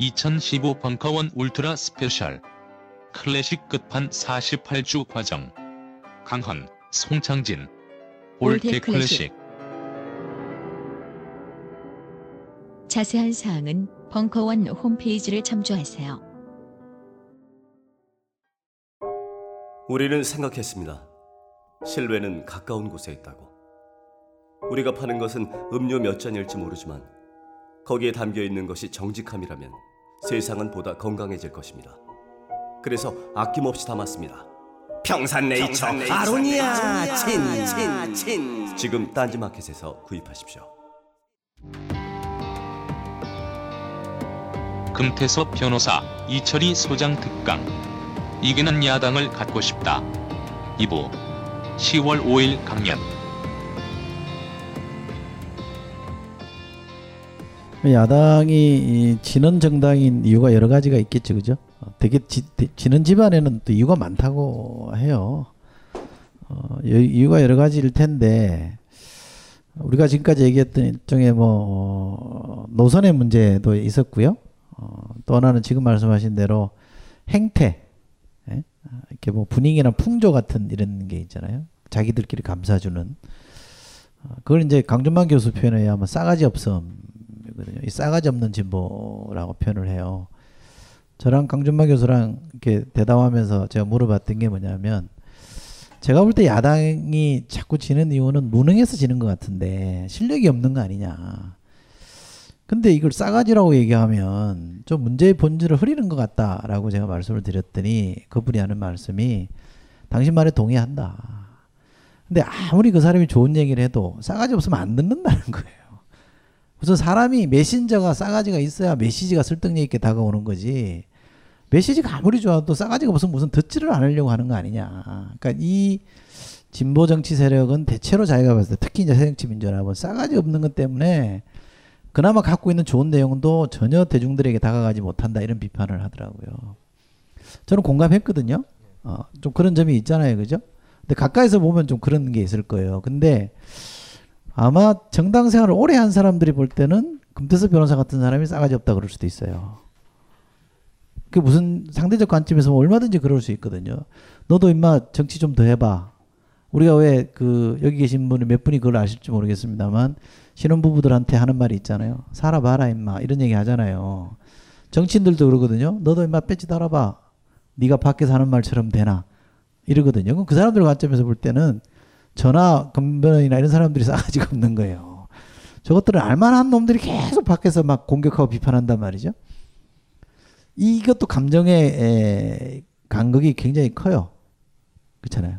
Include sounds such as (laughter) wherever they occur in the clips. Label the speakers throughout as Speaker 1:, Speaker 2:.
Speaker 1: (2015) 벙커원 울트라 스페셜 클래식 끝판 48주 과정 강헌 송창진
Speaker 2: old old
Speaker 1: 클래식
Speaker 2: 자세한 사항은 벙커원 홈페이지를 참조하세요.
Speaker 3: 우리는 생각했습니다. 신뢰는 가까운 곳에 있다고. 우리가 파는 것은 음료 몇 잔일지 모르지만 거기에 담겨 있는 것이 정직함이라면 세상은 보다 건강해질 것입니다. 그래서 아낌없이 담았습니다. 평산네이처. 아로니아 친친친. 지금 딴지마켓에서 구입하십시오.
Speaker 1: 금태섭 변호사 이철희 소장 특강. 이기는 야당을 갖고 싶다. 2부 10월 5일 강연
Speaker 4: 야당이 이 지는 정당인 이유가 여러 가지가 있겠죠, 그죠? 어, 되게 지, 는 집안에는 또 이유가 많다고 해요. 어, 여, 이유가 여러 가지일 텐데 우리가 지금까지 얘기했던 일종의 뭐 어, 노선의 문제도 있었고요. 어, 또 하나는 지금 말씀하신 대로 행태, 예? 이렇게 뭐 분위기나 풍조 같은 이런 게 있잖아요. 자기들끼리 감싸주는. 어, 그걸 이제 강준만 교수 표현에 의하면 싸가지 없음 이거든요. 이 싸가지 없는 진보라고 표현을 해요. 저랑 강준만 교수랑 이렇게 대담하면서 제가 물어봤던 게 뭐냐면 제가 볼 때 야당이 자꾸 지는 이유는 무능해서 지는 것 같은데 실력이 없는 거 아니냐. 근데 이걸 싸가지라고 얘기하면 좀 문제의 본질을 흐리는 것 같다라고 제가 말씀을 드렸더니 그분이 하는 말씀이 당신 말에 동의한다. 근데 아무리 그 사람이 좋은 얘기를 해도 싸가지 없으면 안 듣는다는 거예요. 우선 사람이 메신저가 싸가지가 있어야 메시지가 설득력 있게 다가오는 거지. 메시지가 아무리 좋아도 싸가지가 없으면 무슨 듣지를 않으려고 하는 거 아니냐. 그러니까 이 진보 정치 세력은 대체로 자기가 봤을 때 특히 이제 새정치 민주연합은 싸가지 없는 것 때문에 그나마 갖고 있는 좋은 내용도 전혀 대중들에게 다가가지 못한다 이런 비판을 하더라고요. 저는 공감했거든요. 어, 좀 그런 점이 있잖아요, 그죠? 근데 가까이서 보면 좀 그런 게 있을 거예요. 근데 아마 정당 생활을 오래 한 사람들이 볼 때는 금태섭 변호사 같은 사람이 싸가지 없다 그럴 수도 있어요. 그 무슨 상대적 관점에서 뭐 얼마든지 그럴 수 있거든요. 너도 임마 정치 좀 더 해봐. 우리가 왜 그 여기 계신 분이 몇 분이 그걸 아실지 모르겠습니다만 신혼부부들한테 하는 말이 있잖아요. 살아봐라 임마 이런 얘기 하잖아요. 정치인들도 그러거든요. 너도 임마 배지 달아봐. 네가 밖에서 하는 말처럼 되나 이러거든요. 그 사람들 관점에서 볼 때는 전화 건변이나 이런 사람들이 싸가지가 없는 거예요. 저것들은 알만한 놈들이 계속 밖에서 막 공격하고 비판한단 말이죠. 이것도 감정의 에, 간극이 굉장히 커요. 그렇잖아요.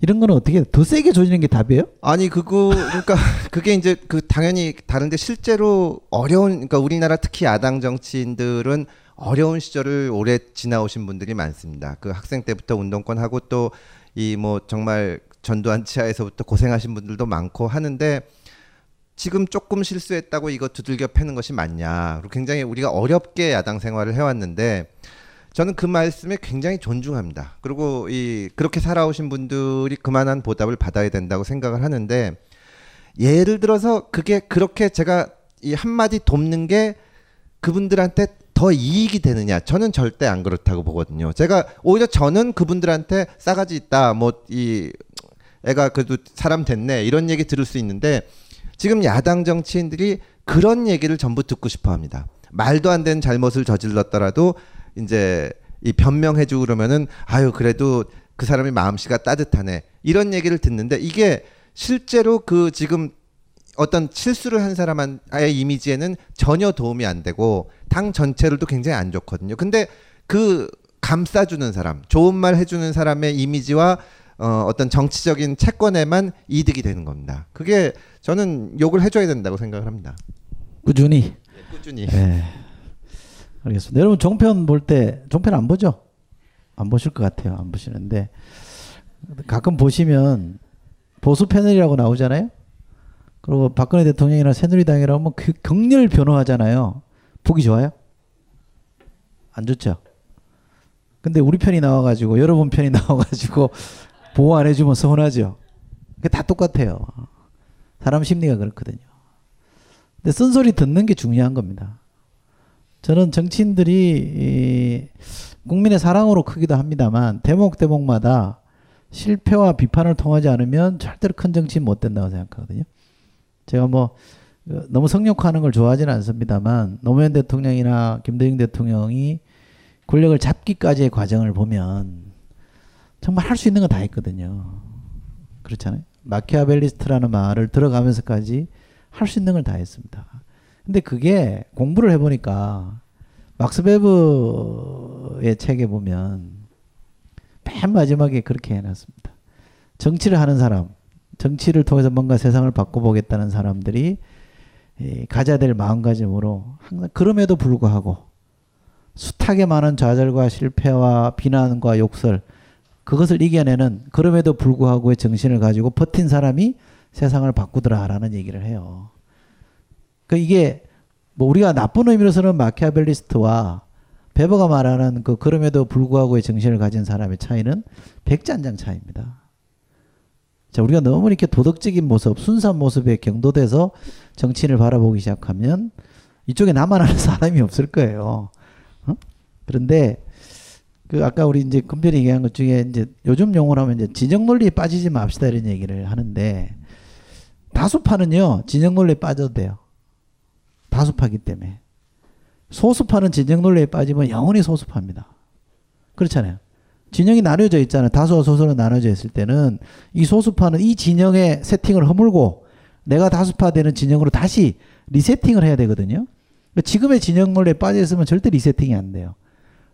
Speaker 4: 이런 거는 어떻게 더 세게 조지는 게 답이에요?
Speaker 5: 아니 그거 그러니까 (laughs) 그게 이제 그 당연히 다른데 실제로 어려운 그러니까 우리나라 특히 야당 정치인들은 어려운 시절을 오래 지나오신 분들이 많습니다. 그 학생 때부터 운동권 하고 또 이 뭐 정말 전두환 치하에서부터 고생하신 분들도 많고 하는데 지금 조금 실수했다고 이거 두들겨 패는 것이 맞냐. 그리고 굉장히 우리가 어렵게 야당 생활을 해왔는데 저는 그 말씀에 굉장히 존중합니다. 그리고 이 그렇게 살아오신 분들이 그만한 보답을 받아야 된다고 생각을 하는데 예를 들어서 그게 그렇게 제가 이 한마디 돕는 게 그분들한테 더 이익이 되느냐? 저는 절대 안 그렇다고 보거든요. 제가 오히려 저는 그분들한테 싸가지 있다. 뭐 이 애가 그래도 사람 됐네. 이런 얘기 들을 수 있는데 지금 야당 정치인들이 그런 얘기를 전부 듣고 싶어 합니다. 말도 안 되는 잘못을 저질렀더라도 이제 이 변명해 주고 그러면은 아유 그래도 그 사람이 마음씨가 따뜻하네 이런 얘기를 듣는데 이게 실제로 그 지금 어떤 실수를 한 사람의 이미지에는 전혀 도움이 안 되고 당 전체를도 굉장히 안 좋거든요. 근데 그 감싸주는 사람, 좋은 말 해주는 사람의 이미지와 어, 어떤 정치적인 채권에만 이득이 되는 겁니다. 그게 저는 욕을 해줘야 된다고 생각을 합니다.
Speaker 4: 꾸준히.
Speaker 5: 꾸준히.
Speaker 4: 네. 알겠습니다. 여러분 종편 볼 때 종편 안 보죠? 안 보실 것 같아요. 안 보시는데 가끔 보시면 보수 패널이라고 나오잖아요. 그리고 박근혜 대통령이나 새누리당이라고 하면 그 격렬 변호하잖아요. 보기 좋아요? 안 좋죠. 근데 우리 편이 나와가지고 여러분 편이 (laughs) 나와가지고 보호 안 해주면 서운하죠. 그게 다 똑같아요. 사람 심리가 그렇거든요. 근데 쓴소리 듣는 게 중요한 겁니다. 저는 정치인들이 이 국민의 사랑으로 크기도 합니다만 대목 대목마다 실패와 비판을 통하지 않으면 절대로 큰 정치인 못 된다고 생각하거든요. 제가 뭐 어, 너무 성욕하는 걸 좋아하지는 않습니다만 노무현 대통령이나 김대중 대통령이 권력을 잡기까지의 과정을 보면 정말 할 수 있는 건다 했거든요. 그렇잖아요. 마키아벨리스트라는 말을 들어가면서까지 할 수 있는 걸 다 했습니다. 근데 그게 공부를 해보니까 막스 베브의 책에 보면 맨 마지막에 그렇게 해놨습니다. 정치를 하는 사람, 정치를 통해서 뭔가 세상을 바꿔보겠다는 사람들이 가져야 될 마음가짐으로 항상 그럼에도 불구하고 숱하게 많은 좌절과 실패와 비난과 욕설 그것을 이겨내는 그럼에도 불구하고의 정신을 가지고 버틴 사람이 세상을 바꾸더라라는 얘기를 해요. 그 이게 뭐 우리가 나쁜 의미로서는 마키아벨리스트와 베버가 말하는 그 그럼에도 불구하고의 정신을 가진 사람의 차이는 백잔장 차이입니다. 자, 우리가 너무 이렇게 도덕적인 모습, 순수한 모습에 경도돼서 정치인을 바라보기 시작하면 이쪽에 나만 아는 사람이 없을 거예요. 어? 그런데 그 아까 우리 이제 금별이 얘기한 것 중에 이제 요즘 용어로 하면 이제 진영 논리에 빠지지 맙시다 이런 얘기를 하는데 다수파는요 진영 논리에 빠져도 돼요. 다수파기 때문에 소수파는 진영 논리에 빠지면 영원히 소수파입니다. 그렇잖아요. 진영이 나눠져 있잖아요. 다수와 소수로 나눠져 있을 때는 이 소수파는 이 진영의 세팅을 허물고 내가 다수파 되는 진영으로 다시 리세팅을 해야 되거든요. 지금의 진영 논리에 빠져 있으면 절대 리세팅이 안 돼요.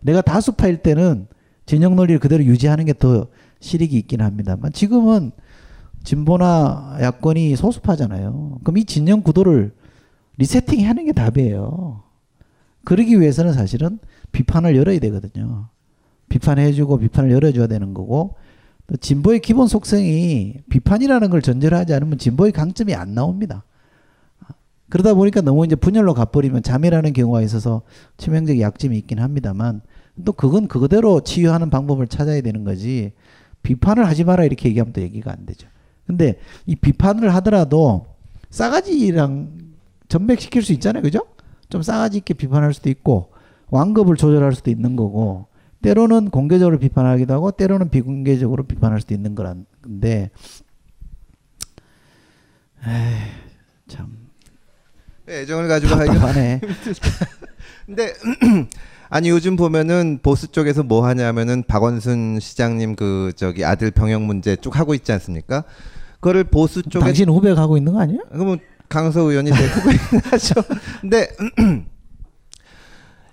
Speaker 4: 내가 다수파일 때는 진영 논리를 그대로 유지하는 게 더 실익이 있긴 합니다만 지금은 진보나 야권이 소수파잖아요. 그럼 이 진영 구도를 리세팅 하는 게 답이에요. 그러기 위해서는 사실은 비판을 열어야 되거든요. 비판해주고 비판을 열어줘야 되는 거고 또 진보의 기본 속성이 비판이라는 걸 전제로 하지 않으면 진보의 강점이 안 나옵니다. 그러다 보니까 너무 이제 분열로 가버리면 잠이라는 경우가 있어서 치명적 약점이 있긴 합니다만 또 그건 그거대로 치유하는 방법을 찾아야 되는 거지 비판을 하지 마라 이렇게 얘기하면 또 얘기가 안 되죠. 근데 이 비판을 하더라도 싸가지랑 전백시킬 수 있잖아요. 그죠? 좀 싸가지 있게 비판할 수도 있고 완급을 조절할 수도 있는 거고 때로는 공개적으로 비판하기도 하고 때로는 비공개적으로 비판할 수도 있는 거란데 에이, 참
Speaker 5: 애정을 가지고 하기가
Speaker 4: 답답하네.
Speaker 5: 근데 (clears throat) 아니 요즘 보면은 보수 쪽에서 뭐 하냐면은 박원순 시장님 그 저기 아들 병역 문제 쭉 하고 있지 않습니까? 그거를 보수 쪽에
Speaker 4: 당신 후배 가고 있는 거 아니에요?
Speaker 5: 그러면 강서 의원이 제일 후보인 (laughs) 하죠. 근데 (clears throat)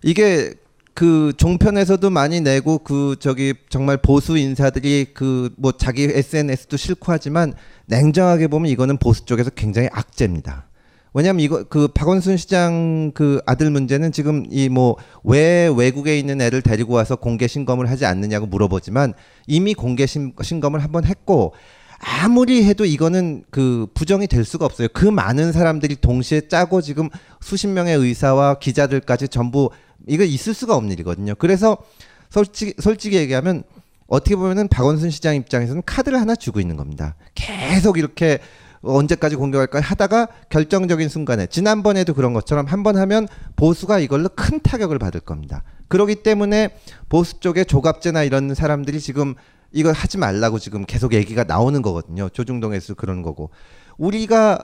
Speaker 5: 이게 그 종편에서도 많이 내고 그 저기 정말 보수 인사들이 그 뭐 자기 SNS도 싫고 하지만 냉정하게 보면 이거는 보수 쪽에서 굉장히 악재입니다. 왜냐하면 이거 그 박원순 시장 그 아들 문제는 지금 이 뭐 왜 외국에 있는 애를 데리고 와서 공개 신검을 하지 않느냐고 물어보지만 이미 공개 신, 신검을 한번 했고 아무리 해도 이거는 그 부정이 될 수가 없어요. 그 많은 사람들이 동시에 짜고 지금 수십 명의 의사와 기자들까지 전부 이거 있을 수가 없는 일이거든요. 그래서 솔직히 솔직히 얘기하면 어떻게 보면은 박원순 시장 입장에서는 카드를 하나 주고 있는 겁니다. 계속 이렇게 언제까지 공격할까 하다가 결정적인 순간에 지난번에도 그런 것처럼 한 번 하면 보수가 이걸로 큰 타격을 받을 겁니다. 그렇기 때문에 보수 쪽에 조갑제나 이런 사람들이 지금 이거 하지 말라고 지금 계속 얘기가 나오는 거거든요. 조중동에서 그런 거고 우리가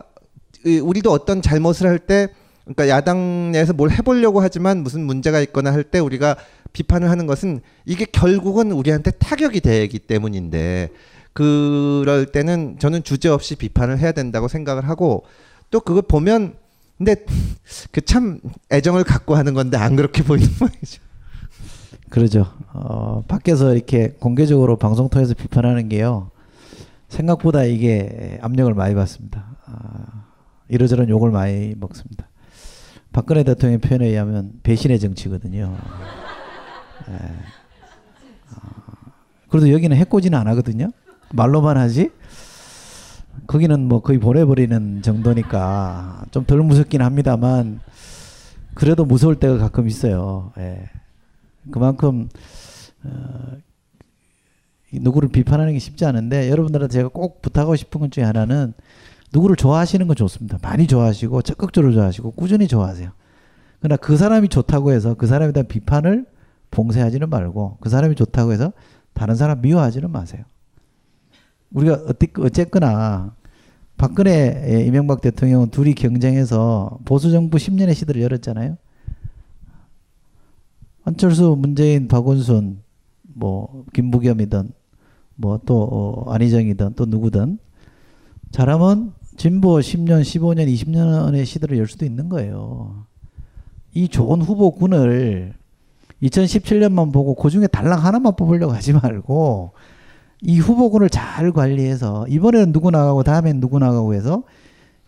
Speaker 5: 이- 우리도 어떤 잘못을 할때 그러니까 야당 내에서 뭘 해보려고 하지만 무슨 문제가 있거나 할 때 우리가 비판을 하는 것은 이게 결국은 우리한테 타격이 되기 때문인데 그럴 때는 저는 주저없이 비판을 해야 된다고 생각을 하고 또 그걸 보면 근데 그 참 애정을 갖고 하는 건데 안 그렇게 (laughs) 보이는 모양이죠.
Speaker 4: 그러죠. 어, 밖에서 이렇게 공개적으로 방송 통해서 비판하는 게요. 생각보다 이게 압력을 많이 받습니다. 아, 이러저런 욕을 많이 먹습니다. 박근혜 대통령의 표현에 의하면 배신의 정치거든요. 예. 아, 그래도 여기는 해코지는 안 하거든요. 말로만 하지. 거기는 뭐 거의 보내버리는 정도니까 좀 덜 무섭긴 합니다만 그래도 무서울 때가 가끔 있어요. 예. 그만큼 어, 이 누구를 비판하는 게 쉽지 않은데 여러분들한테 제가 꼭 부탁하고 싶은 것 중에 하나는 누구를 좋아하시는 건 좋습니다. 많이 좋아하시고 적극적으로 좋아하시고 꾸준히 좋아하세요. 그러나 그 사람이 좋다고 해서 그 사람에 대한 비판을 봉쇄하지는 말고 그 사람이 좋다고 해서 다른 사람 미워하지는 마세요. 우리가 어쨌거나 박근혜 이명박 대통령은 둘이 경쟁해서 보수 정부 10년의 시대를 열었잖아요. 안철수, 문재인, 박원순, 뭐 김부겸이든 뭐또 안희정이든 또 누구든 잘하면 진보 10년, 15년, 20년의 시대를 열 수도 있는 거예요. 이 좋은 후보군을 2017년만 보고 그 중에 달랑 하나만 뽑으려고 하지 말고 이 후보군을 잘 관리해서 이번에는 누구 나가고 다음엔 누구 나가고 해서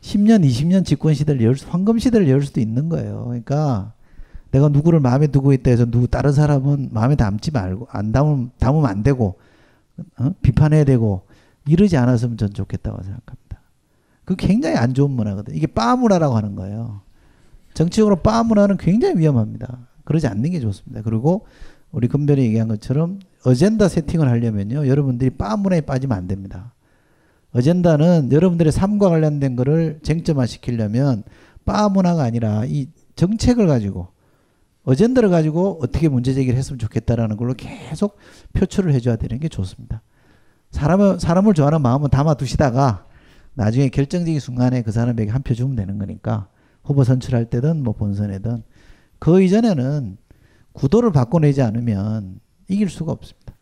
Speaker 4: 10년, 20년 집권 시대를 열 수, 황금 시대를 열 수도 있는 거예요. 그러니까 내가 누구를 마음에 두고 있다 해서 누구 다른 사람은 마음에 담지 말고 안 담으면 담으면 안 되고 어? 비판해야 되고 이러지 않았으면 전 좋겠다고 생각합니다. 그 굉장히 안 좋은 문화거든요. 이게 빠 문화라고 하는 거예요. 정치적으로 빠 문화는 굉장히 위험합니다. 그러지 않는 게 좋습니다. 그리고 우리 금별이 얘기한 것처럼 어젠다 세팅을 하려면요. 여러분들이 빠 문화에 빠지면 안 됩니다. 어젠다는 여러분들의 삶과 관련된 거를 쟁점화 시키려면 빠 문화가 아니라 이 정책을 가지고 어젠다를 가지고 어떻게 문제 제기를 했으면 좋겠다라는 걸로 계속 표출을 해줘야 되는 게 좋습니다. 사람을 사람을 좋아하는 마음은 담아 두시다가 나중에 결정적인 순간에 그 사람에게 한 표 주면 되는 거니까 후보 선출할 때든 뭐 본선에든 그 이전에는 구도를 바꿔내지 않으면 이길 수가 없습니다.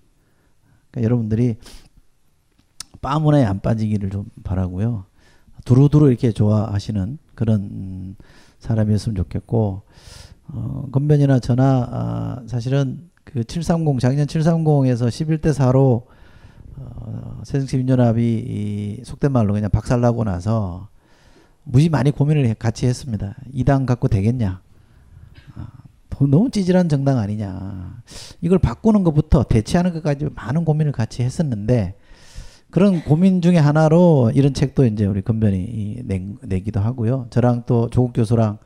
Speaker 4: 그러니까 여러분들이 빠문에 안 빠지기를 좀 바라고요. 두루두루 이렇게 좋아하시는 그런 음, 사람이었으면 좋겠고 어, 건변이나 저나 아, 사실은 그 730 작년 730에서 11대 4로 어, 새정치민주연합이 이 속된 말로 그냥 박살나고 나서 무지 많이 고민을 해- 같이 했습니다. 이당 갖고 되겠냐? 아, 더- 너무 찌질한 정당 아니냐? 이걸 바꾸는 것부터 대체하는 것까지 많은 고민을 같이 했었는데 그런 고민 중에 하나로 이런 책도 이제 우리 건변이 이 내, 내기도 하고요. 저랑 또 조국 교수랑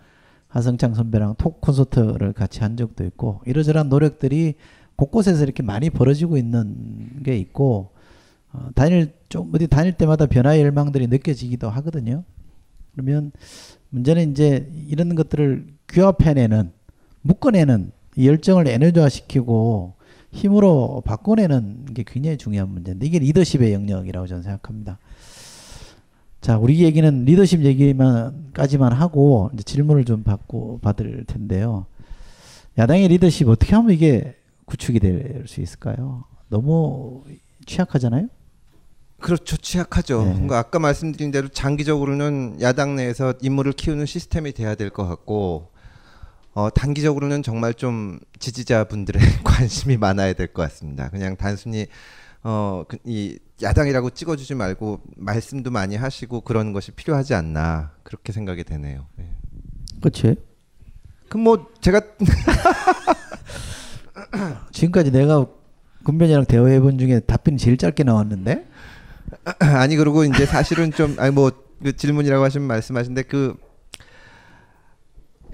Speaker 4: 하성창 선배랑 톡 콘서트를 같이 한 적도 있고 이러저러한 노력들이 곳곳에서 이렇게 많이 벌어지고 있는 게 있고 어, 다닐 좀 어디 다닐 때마다 변화의 열망들이 느껴지기도 하거든요. 그러면 문제는 이제 이런 것들을 규합해내는 묶어내는 이 열정을 에너지화시키고 힘으로 바꿔내는 게 굉장히 중요한 문제인데 이게 리더십의 영역이라고 저는 생각합니다. 자, 우리 얘기는 리더십 얘기만까지만 하고 이제 질문을 좀 받고 받을 텐데요. 야당의 리더십 어떻게 하면 이게 구축이 될 수 있을까요? 너무 취약하잖아요.
Speaker 5: 그렇죠. 취약하죠.
Speaker 4: 네.
Speaker 5: 그러니까 아까 말씀드린 대로 장기적으로는 야당 내에서 인물을 키우는 시스템이 돼야 될 것 같고 어, 단기적으로는 정말 좀 지지자분들의 (laughs) 관심이 많아야 될 것 같습니다. 그냥 단순히 어, 그, 이 야당이라고 찍어주지 말고 말씀도 많이 하시고 그런 것이 필요하지 않나 그렇게 생각이 되네요. 네.
Speaker 4: 그렇지.
Speaker 5: 그럼 뭐 제가 (laughs)
Speaker 4: 지금까지 내가 군변이랑 대화해 본 중에 답변이 제일 짧게 나왔는데 (clears throat)
Speaker 5: 아니 그리고 이제 사실은 좀 아니 뭐 그 질문이라고 하시면 말씀하신데 그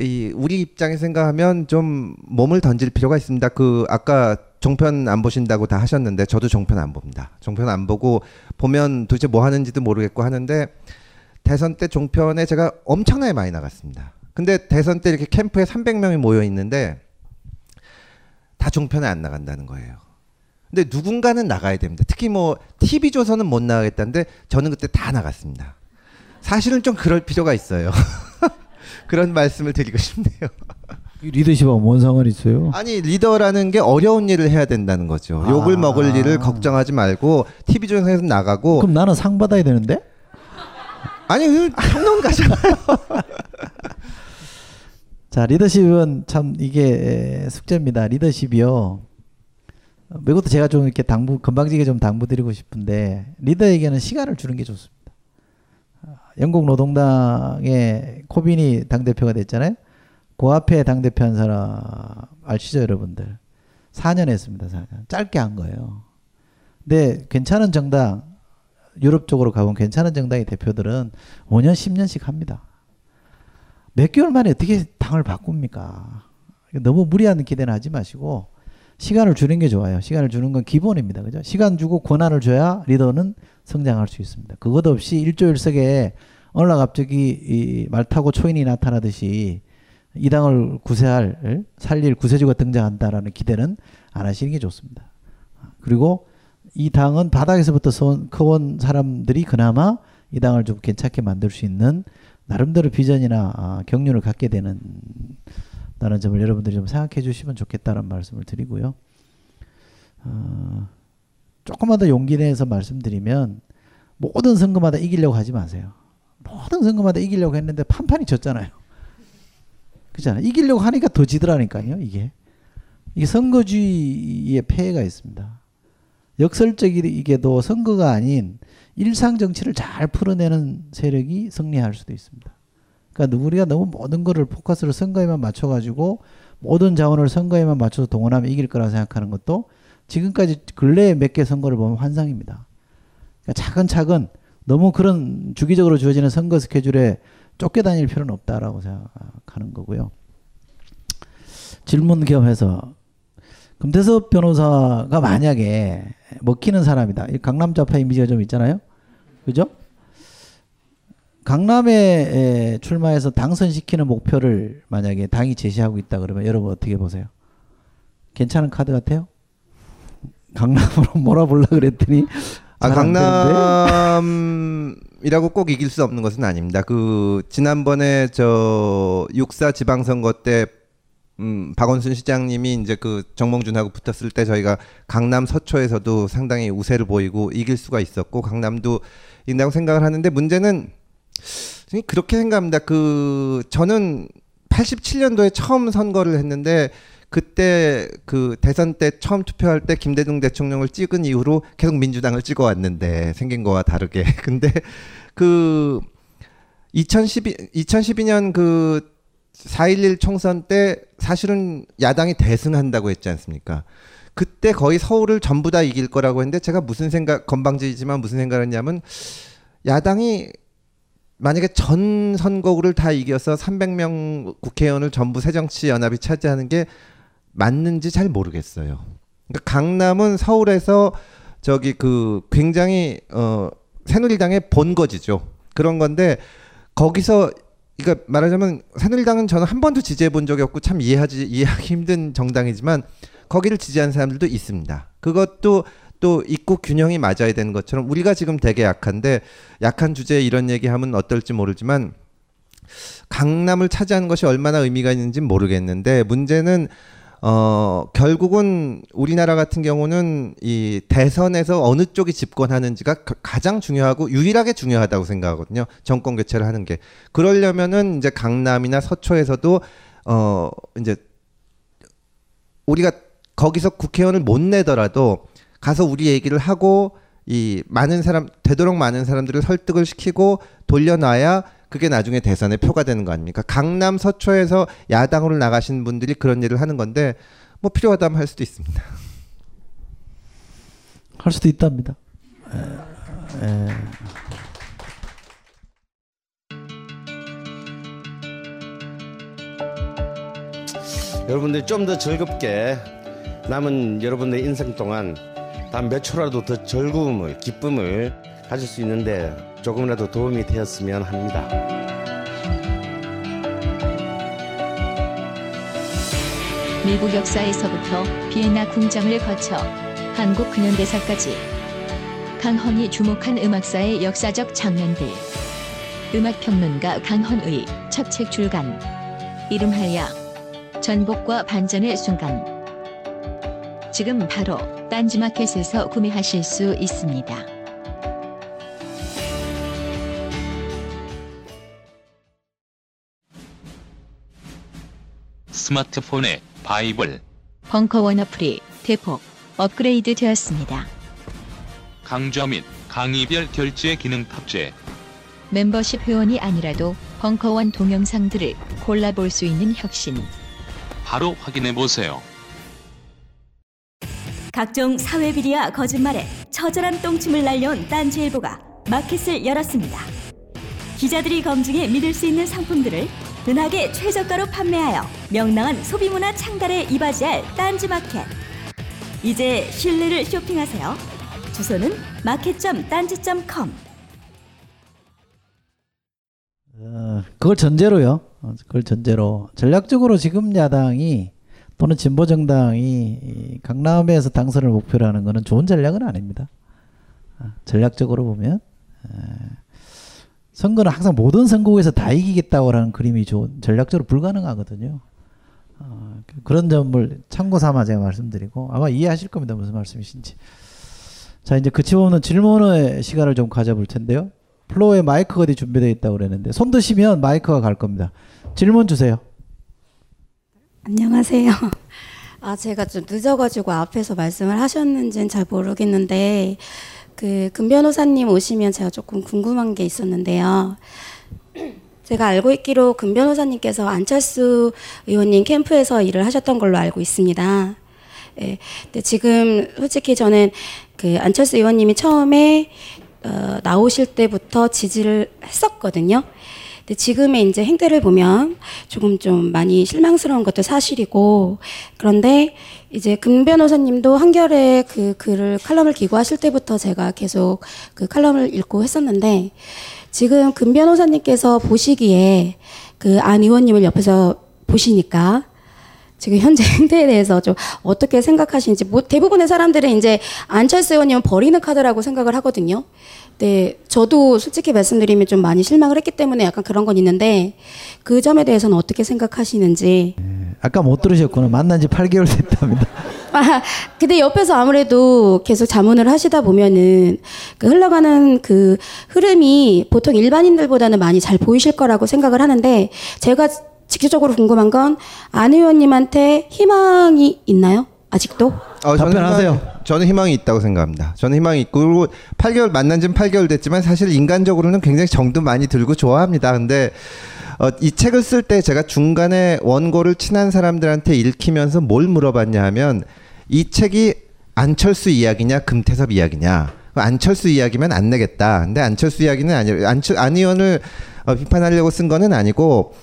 Speaker 5: 이 우리 입장에 생각하면 좀 몸을 던질 필요가 있습니다. 그 아까 종편 안 보신다고 다 하셨는데 저도 종편 안 봅니다. 종편 안 보고 보면 도대체 뭐 하는지도 모르겠고 하는데 대선 때 종편에 제가 엄청나게 많이 나갔습니다. 근데 대선 때 이렇게 캠프에 300명이 모여 있는데 다 종편에 안 나간다는 거예요. 근데 누군가는 나가야 됩니다. 특히 뭐 TV 조선은 못 나가겠다는데 저는 그때 다 나갔습니다. 사실은 좀 그럴 필요가 있어요. (laughs) 그런 말씀을 드리고 (laughs) 싶네요.
Speaker 4: 이 리더십하고 뭔 상관이 있어요?
Speaker 5: 아니 리더라는 게 어려운 일을 해야 된다는 거죠. 욕을
Speaker 4: 아.
Speaker 5: 먹을 일을 걱정하지 말고 TV 조선에서 나가고
Speaker 4: 그럼 나는 상 받아야 되는데?
Speaker 5: 아니 그 평론가잖아요. (laughs)
Speaker 4: 자 리더십은 참 이게 숙제입니다. 리더십이요. 어, 이것도 제가 좀 이렇게 당부 건방지게 좀 당부드리고 싶은데 리더에게는 시간을 주는 게 좋습니다. 아, 영국 노동당의 코빈이 당 대표가 됐잖아요. 그 앞에 당 대표 한 사람 아시죠 여러분들? 4년 했습니다. 4년. 짧게 한 거예요. 근데 괜찮은 정당 유럽 쪽으로 가본 괜찮은 정당의 대표들은 5년 10년씩 합니다. 몇 개월 만에 어떻게 당을 바꿉니까? 너무 무리한 기대는 하지 마시고 시간을 주는 게 좋아요. 시간을 주는 건 기본입니다. 그죠? 시간 주고 권한을 줘야 리더는 성장할 수 있습니다. 그것 없이 일조일석에 어느 날 갑자기 이말 타고 초인이 나타나듯이 이 당을 구세할 살릴 구세주가 등장한다라는 기대는 안 하시는 게 좋습니다. 그리고 이 당은 바닥에서부터 서- 커온 사람들이 그나마 이 당을 좀 괜찮게 만들 수 있는 나름대로 비전이나 아, 경륜을 갖게 되는 다는 점을 여러분들이 좀 생각해 주시면 좋겠다는 말씀을 드리고요. 어, 조금만 더 용기 내서 말씀드리면 모든 선거마다 이기려고 하지 마세요. 모든 선거마다 이기려고 했는데 판판이 졌잖아요. 그렇잖아요. 이기려고 하니까 더 지더라니까요. 이게 이게 선거주의의 폐해가 있습니다. 역설적이게도 선거가 아닌 일상 정치를 잘 풀어내는 세력이 승리할 수도 있습니다. 그러니까 우리가 너무 모든 거를 포커스를 선거에만 맞춰가지고 모든 자원을 선거에만 맞춰서 동원하면 이길 거라 생각하는 것도 지금까지 근래의 몇개 선거를 보면 환상입니다. 그러니까 차근차근 너무 그런 주기적으로 주어지는 선거 스케줄에 쫓겨다닐 필요는 없다라고 생각하는 거고요. 질문 겸해서 금태섭 변호사가 만약에 먹히는 사람이다. 이 강남 좌파 이미지가 좀 있잖아요. 그죠? 강남에 에, 출마해서 당선시키는 목표를 만약에 당이 제시하고 있다 그러면 여러분 어떻게 보세요? 괜찮은 카드 같아요? 강남으로 (laughs) 몰아보려 그랬더니
Speaker 5: 아? 강남이라고 꼭 이길 수 없는 것은 아닙니다. 그 지난번에 저 육사 지방선거 때 음, 박원순 시장님이 이제 그 정몽준하고 붙었을 때 저희가 강남 서초에서도 상당히 우세를 보이고 이길 수가 있었고 강남도 이긴다고 생각을 하는데 문제는 그렇게 생각합니다. 그 저는 87년도에 처음 선거를 했는데 그때 그 대선 때 처음 투표할 때 김대중 대통령을 찍은 이후로 계속 민주당을 찍어 왔는데 생긴 거와 다르게. (laughs) 근데 그 2012, 2012년 그 4.11 총선 때 사실은 야당이 대승한다고 했지 않습니까? 그때 거의 서울을 전부 다 이길 거라고 했는데 제가 무슨 생각, 건방지지만 무슨 생각을 했냐면 야당이 만약에 전 선거구를 다 이겨서 300명 국회의원을 전부 새정치연합이 차지하는 게 맞는지 잘 모르겠어요. 그러니까 강남은 서울에서 저기 그 굉장히 어 새누리당의 본거지죠. 그런 건데 거기서 그러니까 말하자면 새누리당은 저는 한 번도 지지해 본 적이 없고 참 이해하지 이해하기 힘든 정당이지만 거기를 지지하는 사람들도 있습니다. 그것도 또 있고 균형이 맞아야 되는 것처럼 우리가 지금 되게 약한데 약한 주제에 이런 얘기하면 어떨지 모르지만 강남을 차지하는 것이 얼마나 의미가 있는지 모르겠는데 문제는 어 결국은 우리나라 같은 경우는 이 대선에서 어느 쪽이 집권하는지가 가- 가장 중요하고 유일하게 중요하다고 생각하거든요. 정권 교체를 하는 게 그러려면은 이제 강남이나 서초에서도 어 이제 우리가 거기서 국회의원을 못 내더라도 가서 우리 얘기를 하고 이 많은 사람 되도록 많은 사람들을 설득을 시키고 돌려놔야 그게 나중에 대선의 표가 되는 거 아닙니까? 강남 서초에서 야당으로 나가신 분들이 그런 일을 하는 건데 뭐 필요하다면 할 수도 있습니다. (laughs)
Speaker 4: 할 수도 있답니다. 에, 에.
Speaker 6: 여러분들이 좀더 즐겁게 남은 여러분의 인생 동안 단 몇 초라도 더 즐거움을 기쁨을 가질 수 있는데 조금이라도 도움이 되었으면 합니다.
Speaker 2: 미국 역사에서부터 비엔나 궁정을 거쳐 한국 근현대사까지 강헌이 주목한 음악사의 역사적 장면들. 음악평론가 강헌의 첫 책 출간. 이름하여 전복과 반전의 순간. 지금 바로 딴지마켓에서 구매하실 수 있습니다.
Speaker 1: 스마트폰에 바이블,
Speaker 2: 벙커원 어플이 대폭 업그레이드 되었습니다.
Speaker 1: 강좌 및 강의별 결제 기능 탑재.
Speaker 2: 멤버십 회원이 아니라도 벙커원 동영상들을 골라볼 수 있는 혁신.
Speaker 1: 바로 확인해 보세요.
Speaker 7: 각종 사회 비리와 거짓말에 처절한 똥침을 날려온 딴지일보가 마켓을 열었습니다. 기자들이 검증해 믿을 수 있는 상품들을 은하계 최저가로 판매하여 명랑한 소비문화 창달에 이바지할 딴지마켓. 이제 신뢰를 쇼핑하세요. 주소는 마켓.딴지.com.
Speaker 4: 어, 그걸 전제로요. 어, 그걸 전제로 전략적으로 지금 야당이 또는 진보 정당이 이 강남에서 당선을 목표로 하는 것은 좋은 전략은 아닙니다. 아, 전략적으로 보면 에, 선거는 항상 모든 선거구에서 다 이기겠다고 하는 그림이 좋은 전략적으로 불가능하거든요. 어, 그- 그런 점을 참고 삼아 제가 말씀드리고 아마 이해하실 겁니다. 무슨 말씀이신지. 자 이제 그치 없는 질문의 시간을 좀 가져볼 텐데요. 플로어에 마이크가 준비되어 있다고 그랬는데 손 드시면 마이크가 갈 겁니다. 질문 주세요.
Speaker 8: 안녕하세요. (laughs) 아, 제가 좀 늦어가지고 앞에서 말씀을 하셨는지는 잘 모르겠는데, 그, 금 변호사님 오시면 제가 조금 궁금한 게 있었는데요. (clears throat) 제가 알고 있기로 금 변호사님께서 안철수 의원님 캠프에서 일을 하셨던 걸로 알고 있습니다. 예. 근데 지금 솔직히 저는 그 안철수 의원님이 처음에 어, 나오실 때부터 지지를 했었거든요. 근데 지금의 이제 행태를 보면 조금 좀 많이 실망스러운 것도 사실이고 그런데 이제 금 변호사님도 한결에 그 글을 칼럼을 기고하실 때부터 제가 계속 그 칼럼을 읽고 했었는데 지금 금 변호사님께서 보시기에 그 안 의원님을 옆에서 보시니까 지금 현재 (laughs) 행태에 대해서 좀 어떻게 생각하시는지 뭐 대부분의 사람들은 이제 안철수 의원님은 버리는 카드라고 생각을 하거든요. 네, 저도 솔직히 말씀드리면 좀 많이 실망을 했기 때문에 약간 그런 건 있는데 그 점에 대해서는 어떻게 생각하시는지.
Speaker 4: 아까 못 들으셨구나. 만난 지 8개월 됐답니다. (laughs)
Speaker 8: 아, 근데 옆에서 아무래도 계속 자문을 하시다 보면은 그 흘러가는 그 흐름이 보통 일반인들보다는 많이 잘 보이실 거라고 생각을 하는데 제가 직접적으로 궁금한 건 안 의원님한테 희망이 있나요? 아직도?
Speaker 5: 어, 저는 희망, 저는 희망이 있다고 생각합니다. 저는 희망이 있고 그리고 8개월 만난 지는 8개월 됐지만 사실 인간적으로는 굉장히 정도 많이 들고 좋아합니다. 근데 어, 이 책을 쓸 때 제가 중간에 원고를 친한 사람들한테 읽히면서 뭘 물어봤냐 하면 이 책이 안철수 이야기냐 금태섭 이야기냐 안철수 이야기면 안 내겠다. 근데 안철수 이야기는 아니에요. 안철 안 의원을 어, 비판하려고 쓴 거는 아니고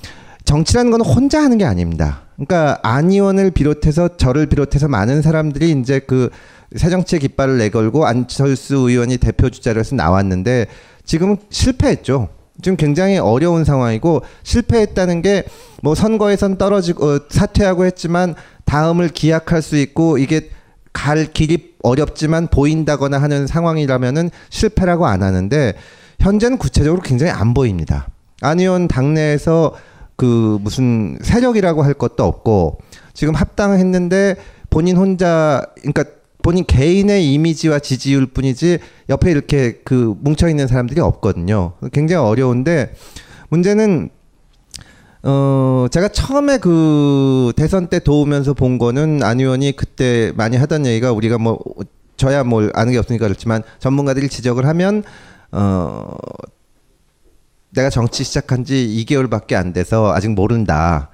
Speaker 5: 정치라는 건 혼자 하는 게 아닙니다. 그러니까 안 의원을 비롯해서 저를 비롯해서 많은 사람들이 이제 그 새정치의 깃발을 내걸고 안철수 의원이 대표 주자로 해서 나왔는데 지금은 실패했죠. 지금 굉장히 어려운 상황이고 실패했다는 게 뭐 선거에선 떨어지고 어, 사퇴하고 했지만 다음을 기약할 수 있고 이게 갈 길이 어렵지만 보인다거나 하는 상황이라면은 실패라고 안 하는데 현재는 구체적으로 굉장히 안 보입니다. 안 의원 당내에서 그 무슨 세력이라고 할 것도 없고 지금 합당했는데 본인 혼자 그러니까 본인 개인의 이미지와 지지율 뿐이지 옆에 이렇게 그 뭉쳐 있는 사람들이 없거든요. 굉장히 어려운데 문제는 어 제가 처음에 그 대선 때 도우면서 본 거는 안 의원이 그때 많이 하던 얘기가 우리가 뭐 저야 뭘 아는 게 없으니까 그렇지만 전문가들이 지적을 하면 어 내가 정치 시작한 지 2개월밖에 안 돼서 아직 모른다.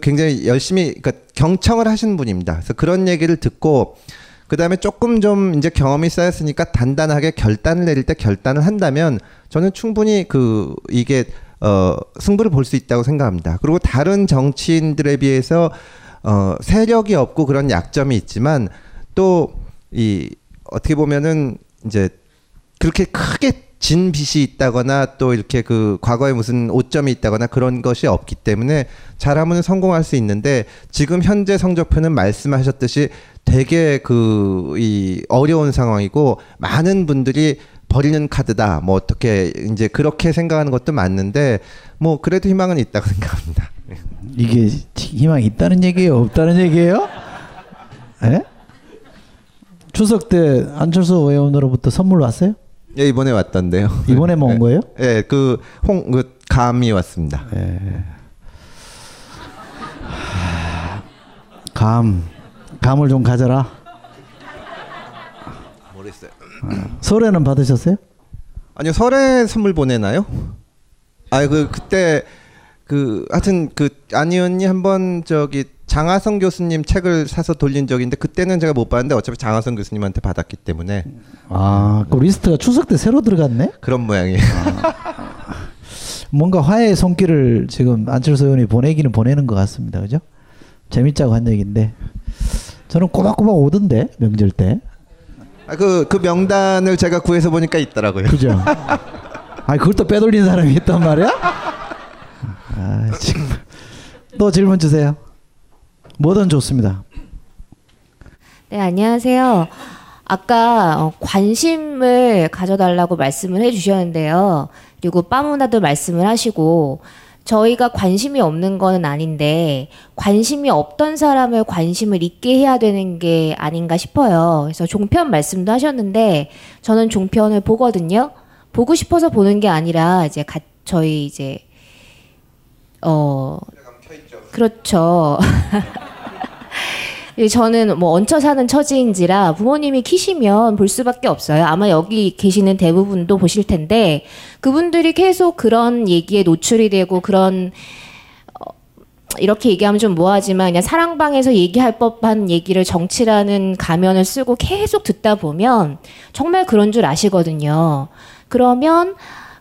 Speaker 5: 굉장히 열심히 그러니까 경청을 하신 분입니다. 그래서 그런 얘기를 듣고 그다음에 조금 좀 이제 경험이 쌓였으니까 단단하게 결단을 내릴 때 결단을 한다면 저는 충분히 그 이게 어 승부를 볼 수 있다고 생각합니다. 그리고 다른 정치인들에 비해서 어, 세력이 없고 그런 약점이 있지만 또 이 어떻게 보면은 이제 그렇게 크게 진 빚이 있다거나 또 이렇게 그 과거에 무슨 오점이 있다거나 그런 것이 없기 때문에 잘하면 성공할 수 있는데 지금 현재 성적표는 말씀하셨듯이 되게 그 이 어려운 상황이고 많은 분들이 버리는 카드다 뭐 어떻게 이제 그렇게 생각하는 것도 맞는데 뭐 그래도 희망은 있다고 (laughs) 생각합니다.
Speaker 4: 이게 희망이 있다는 얘기예요, 없다는 얘기예요? 예? 추석 때 안철수 의원으로부터 선물 왔어요?
Speaker 5: 예 이번에 왔던데요.
Speaker 4: 이번에 먹은 거예요?
Speaker 5: 예, 그 홍 그 감이 왔습니다.
Speaker 4: 감, 감을 좀 가져라.
Speaker 5: 모르겠어요.
Speaker 4: 설에는 받으셨어요?
Speaker 5: 아니요 설에 선물 보내나요? 아 그 그때 그 하여튼 그안 의원이 한번 저기 장하성 교수님 책을 사서 돌린 적이 있는데 그때는 제가 못 받았는데 어차피 장하성 교수님한테 받았기 때문에
Speaker 4: 아, 그 리스트가 추석 때 새로 들어갔네?
Speaker 5: 그런 모양이에요.
Speaker 4: 뭔가 화해의 손길을 지금 안철수 의원이 보내기는 보내는 것 같습니다. 그죠? 재밌자고 한 얘기인데 저는 꼬박꼬박 오던데 명절 때.
Speaker 5: 아, 그, 그 명단을 제가 구해서 보니까 있더라고요.
Speaker 4: 그죠? 아니 그걸 또 빼돌린 사람이 있단 말이야? 아, 지금 또 질문 주세요. 뭐든 좋습니다.
Speaker 9: 네, 안녕하세요. 아까 어, 관심을 가져달라고 말씀을 해주셨는데요. 그리고 빠무나도 말씀을 하시고 저희가 관심이 없는 거는 아닌데 관심이 없던 사람을 관심을 있게 해야 되는 게 아닌가 싶어요. 그래서 종편 말씀도 하셨는데 저는 종편을 보거든요. 보고 싶어서 보는 게 아니라 이제 가, 저희 이제 어 그렇죠. (laughs) 예, 저는 뭐 얹혀 사는 처지인지라 부모님이 키시면 볼 수밖에 없어요. 아마 여기 계시는 대부분도 보실 텐데 그분들이 계속 그런 얘기에 노출이 되고 그런 어, 이렇게 얘기하면 좀 뭐하지만 그냥 사랑방에서 얘기할 법한 얘기를 정치라는 가면을 쓰고 계속 듣다 보면 정말 그런 줄 아시거든요. 그러면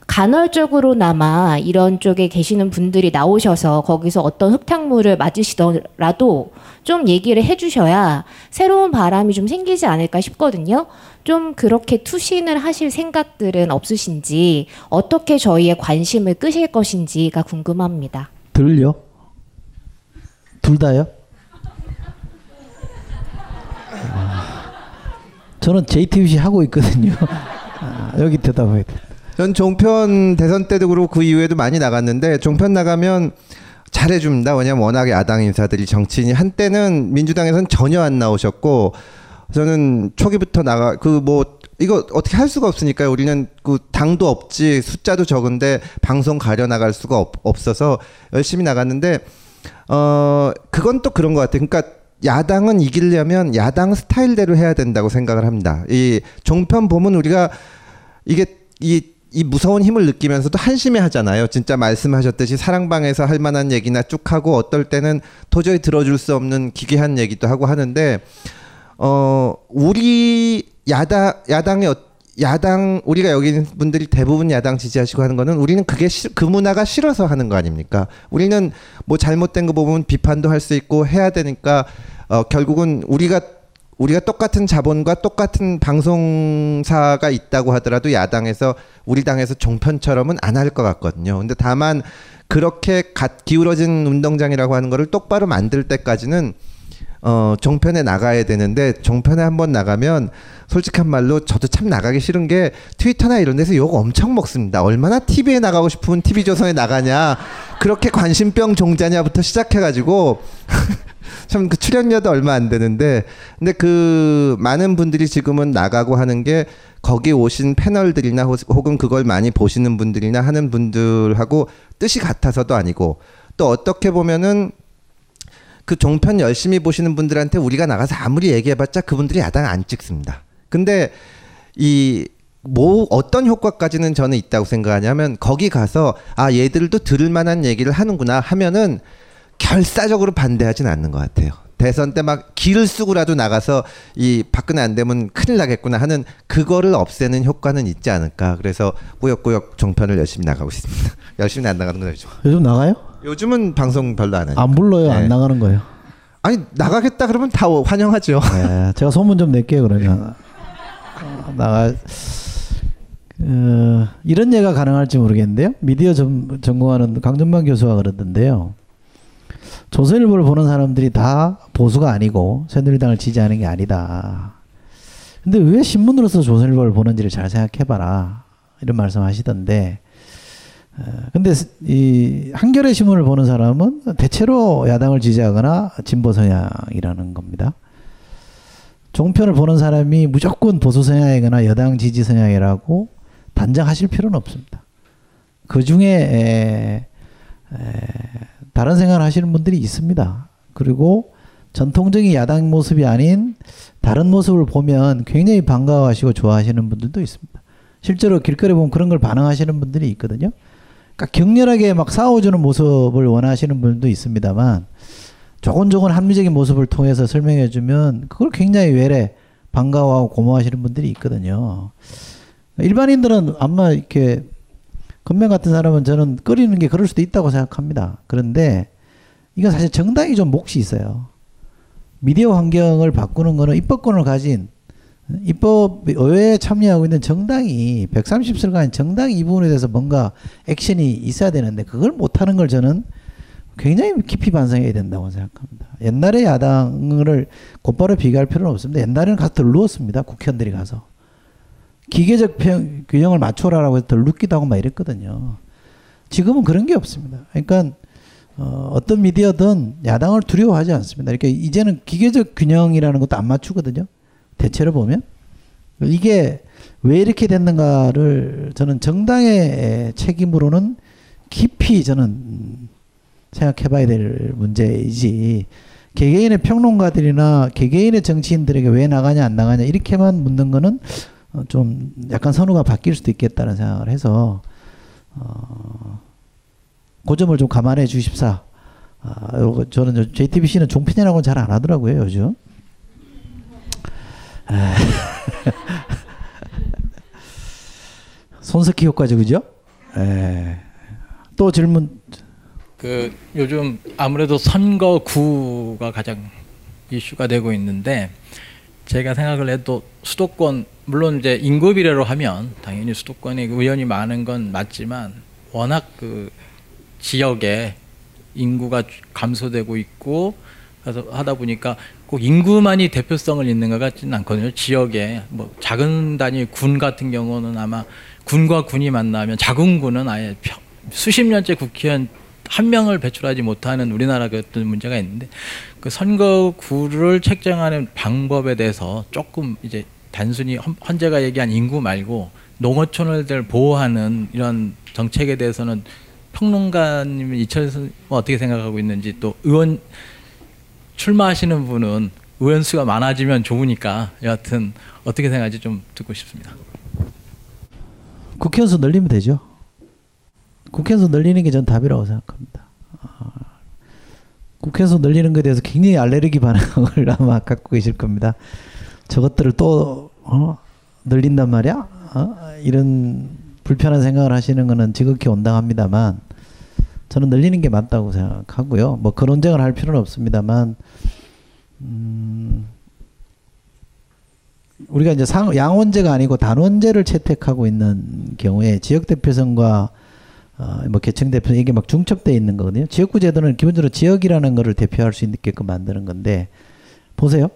Speaker 9: 간헐적으로나마 이런 쪽에 계시는 분들이 나오셔서 거기서 어떤 흙탕물을 맞으시더라도 좀 얘기를 해주셔야 새로운 바람이 좀 생기지 않을까 싶거든요. 좀 그렇게 투신을 하실 생각들은 없으신지 어떻게 저희의 관심을 끄실 것인지가 궁금합니다.
Speaker 4: 들려? 둘 다요? 아, 저는 JTBC 하고 있거든요. 아, 여기 대답해야 돼.
Speaker 5: 전 종편 대선 때도 그렇고 그 이후에도 많이 나갔는데 종편 나가면 잘해줍니다. 왜냐면 워낙에 야당 인사들이 정치인이 한때는 민주당에서는 전혀 안 나오셨고 저는 초기부터 나가 그 뭐 이거 어떻게 할 수가 없으니까요. 우리는 그 당도 없지 숫자도 적은데 방송 가려 나갈 수가 없, 없어서 열심히 나갔는데 어 그건 또 그런 것 같아요. 그러니까 야당은 이기려면 야당 스타일대로 해야 된다고 생각을 합니다. 이 종편 보면 우리가 이게 이, 이 무서운 힘을 느끼면서도 한심해 하잖아요. 진짜 말씀하셨듯이 사랑방에서 할 만한 얘기나 쭉 하고 어떨 때는 도저히 들어줄 수 없는 기괴한 얘기도 하고 하는데 어 우리 야당 야당의 어- 야당 우리가 여기 있는 분들이 대부분 야당 지지하시고 하는 거는 우리는 그게 싫- 그 문화가 싫어서 하는 거 아닙니까? 우리는 뭐 잘못된 거 보면 비판도 할 수 있고 해야 되니까 어 결국은 우리가 우리가 똑같은 자본과 똑같은 방송사가 있다고 하더라도 야당에서 우리 당에서 종편처럼은 안 할 것 같거든요. 근데 다만 그렇게 갓 기울어진 운동장이라고 하는 거를 똑바로 만들 때까지는 어 종편에 나가야 되는데 종편에 한번 나가면 솔직한 말로 저도 참 나가기 싫은 게 트위터나 이런 데서 욕 엄청 먹습니다. 얼마나 TV에 나가고 싶으면 TV조선에 나가냐 그렇게 관심병 종자냐부터 시작해가지고 (laughs) 참 그 출연료도 얼마 안 되는데 근데 그 많은 분들이 지금은 나가고 하는 게 거기 오신 패널들이나 호- 혹은 그걸 많이 보시는 분들이나 하는 분들하고 뜻이 같아서도 아니고 또 어떻게 보면은 그 종편 열심히 보시는 분들한테 우리가 나가서 아무리 얘기해봤자 그분들이 야당 안 찍습니다. 근데 이 뭐 어떤 효과까지는 저는 있다고 생각하냐면 거기 가서 아 얘들도 들을 만한 얘기를 하는구나 하면은 결사적으로 반대하진 않는 것 같아요. 대선 때막 기를 쓰고라도 나가서 이 박근혜 안 되면 큰일 나겠구나 하는 그거를 없애는 효과는 있지 않을까. 그래서 꾸역꾸역 종편을 열심히 나가고 있습니다. (laughs) 열심히 안 나가는 건 요즘.
Speaker 4: 요즘 나가요?
Speaker 5: 요즘은 방송 별로 안 해요.
Speaker 4: 안 불러요. 안 나가는 거예요.
Speaker 5: 아니 나가겠다 그러면 다 환영하죠.
Speaker 4: 네, 제가 소문 좀 낼게요 그러면 어, 나가 어, 이런 예가 가능할지 모르겠는데요. 미디어 전, 전공하는 강준만 교수가 그러던데요. 조선일보를 보는 사람들이 다 보수가 아니고 새누리당을 지지하는 게 아니다. 근데 왜 신문으로서 조선일보를 보는지를 잘 생각해봐라 이런 말씀하시던데. 어, 근데 이 한겨레 신문을 보는 사람은 대체로 야당을 지지하거나 진보 성향이라는 겁니다. 종편을 보는 사람이 무조건 보수 성향이거나 여당 지지 성향이라고 단정하실 필요는 없습니다. 그 중에 다른 생각을 하시는 분들이 있습니다. 그리고 전통적인 야당 모습이 아닌 다른 모습을 보면 굉장히 반가워하시고 좋아하시는 분들도 있습니다. 실제로 길거리 보면 그런 걸 반응하시는 분들이 있거든요. 그러니까 격렬하게 막 싸워주는 모습을 원하시는 분들도 있습니다만 조곤조곤 합리적인 모습을 통해서 설명해주면 그걸 굉장히 외래 반가워하고 고마워하시는 분들이 있거든요. 일반인들은 아마 이렇게 건명 같은 사람은 저는 끓이는 게 그럴 수도 있다고 생각합니다. 그런데 이건 사실 정당이 좀 몫이 있어요. 미디어 환경을 바꾸는 거는 입법권을 가진 입법 의회에 참여하고 있는 정당이 130석 가진 정당이 이 부분에 대해서 뭔가 액션이 있어야 되는데 그걸 못하는 걸 저는 굉장히 깊이 반성해야 된다고 생각합니다. 옛날에 야당을 곧바로 비교할 필요는 없습니다. 옛날에는 가서 덜 누웠습니다. 국회의원들이 가서. 기계적 평, 균형을 맞춰라라고 해서 덜 눕기도 하고 막 이랬거든요. 지금은 그런 게 없습니다. 그러니까 어, 어떤 미디어든 야당을 두려워하지 않습니다. 그러니까 이제는 기계적 균형이라는 것도 안 맞추거든요. 대체로 보면 이게 왜 이렇게 됐는가를 저는 정당의 책임으로는 깊이 저는 생각해봐야 될 문제이지 개개인의 평론가들이나 개개인의 정치인들에게 왜 나가냐 안 나가냐 이렇게만 묻는 거는 어, 좀 약간 선호가 바뀔 수도 있겠다는 생각을 해서 어, 그 점을 좀 감안해 주십사. 아, 저는 JTBC는 종편이라고 잘안 하더라고요 요즘. 아. (laughs) 손석희 효과죠, 그죠? 에. 또 질문.
Speaker 10: 그 요즘 아무래도 선거구가 가장 이슈가 되고 있는데 제가 생각을 해도 수도권 물론 이제 인구 비례로 하면 당연히 수도권에 의원이 많은 건 맞지만 워낙 그 지역에 인구가 감소되고 있고 그래서 하다 보니까 꼭 인구만이 대표성을 있는 것 같지는 않거든요. 지역에 뭐 작은 단위 군 같은 경우는 아마 군과 군이 만나면 작은 군은 아예 수십 년째 국회의원 한 명을 배출하지 못하는 우리나라 같은 문제가 있는데 그 선거구를 책정하는 방법에 대해서 조금 이제 단순히 헌재가 얘기한 인구 말고 농어촌을 보호하는 이런 정책에 대해서는 평론가님은 이철 선 어떻게 생각하고 있는지 또 의원 출마하시는 분은 의원 수가 많아지면 좋으니까 여하튼 어떻게 생각하지 좀 듣고 싶습니다.
Speaker 4: 수 늘리면 되죠. 수 늘리는 게 전 답이라고 생각합니다. 아, 수 늘리는 것에 대해서 굉장히 알레르기 반응을 (laughs) 아마 갖고 계실 겁니다. 저것들을 또 어? 늘린단 말이야? 어? 이런 불편한 생각을 하시는 거는 지극히 온당합니다만 저는 늘리는 게 맞다고 생각하고요. 뭐 논쟁을 할 필요는 없습니다만 음, 우리가 이제 상, 양원제가 아니고 단원제를 채택하고 있는 경우에 지역 대표성과 어, 뭐 계층 대표성 이게 막 중첩돼 있는 거거든요. 지역구 제도는 기본적으로 지역이라는 것을 대표할 수 있게끔 만드는 건데 보세요.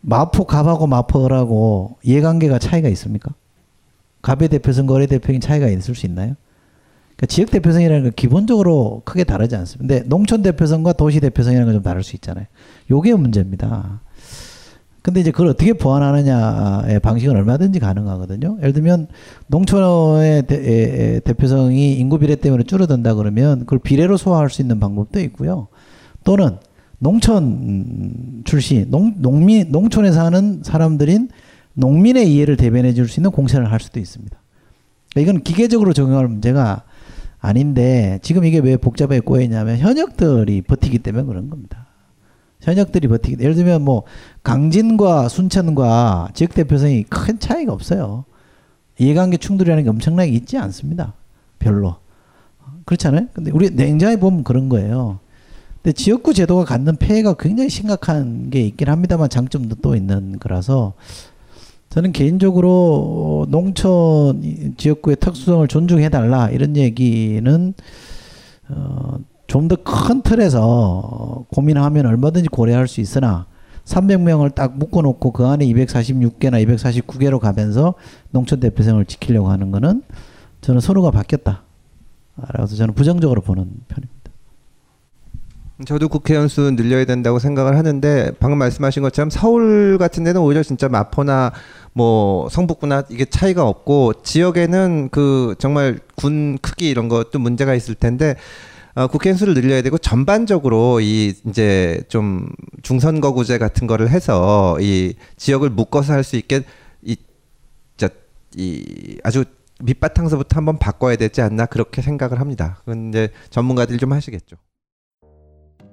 Speaker 4: 마포 갑하고 마포라고 이해관계가 차이가 있습니까? 갑의 대표성과 을의 대표성이 차이가 있을 수 있나요? 그러니까 지역 대표성이라는 건 기본적으로 크게 다르지 않습니다. 근데 농촌 대표성과 도시 대표성이라는 건 좀 다를 수 있잖아요. 요게 문제입니다. 근데 이제 그걸 어떻게 보완하느냐의 방식은 얼마든지 가능하거든요. 예를 들면 농촌의 대, 대표성이 인구 비례 때문에 줄어든다 그러면 그걸 비례로 소화할 수 있는 방법도 있고요. 또는 농촌 출신, 농, 농민, 농촌에 사는 사람들인 농민의 이해를 대변해 줄 수 있는 공천을 할 수도 있습니다. 그러니까 이건 기계적으로 적용할 문제가 아닌데 지금 이게 왜 복잡하게 꼬여있냐면 현역들이 버티기 때문에 그런 겁니다. 현역들이 버티기 예를 들면 뭐 강진과 순천과 지역 대표성이 큰 차이가 없어요. 이해관계 충돌이라는 게 엄청나게 있지 않습니다. 별로. 그렇잖아요. 근데 우리 냉장에 보면 그런 거예요. 근데 지역구 제도가 갖는 폐해가 굉장히 심각한 게 있긴 합니다만 장점도 또 있는 거라서 저는 개인적으로 농촌 이- 지역구의 특수성을 존중해 달라 이런 얘기는 어, 좀 더 큰 틀에서 고민하면 얼마든지 고려할 수 있으나 300명을 딱 묶어놓고 그 안에 246개나 249개로 가면서 농촌 대표성을 지키려고 하는 거는 저는 선호가 바뀌었다. 그래서 저는 부정적으로 보는 편입니다.
Speaker 5: 저도 국회의원 수 늘려야 된다고 생각을 하는데 방금 말씀하신 것처럼 서울 같은 데는 오히려 진짜 마포나 뭐 성북구나 이게 차이가 없고 지역에는 그 정말 군 크기 이런 것도 문제가 있을 텐데 어, 국회의원 수를 늘려야 되고 전반적으로 이 이제 좀 중선거구제 같은 거를 해서 이 지역을 묶어서 할 수 있게 이, 자, 이 아주 밑바탕서부터 한번 바꿔야 되지 않나 그렇게 생각을 합니다. 그건 이제 전문가들이 좀 하시겠죠.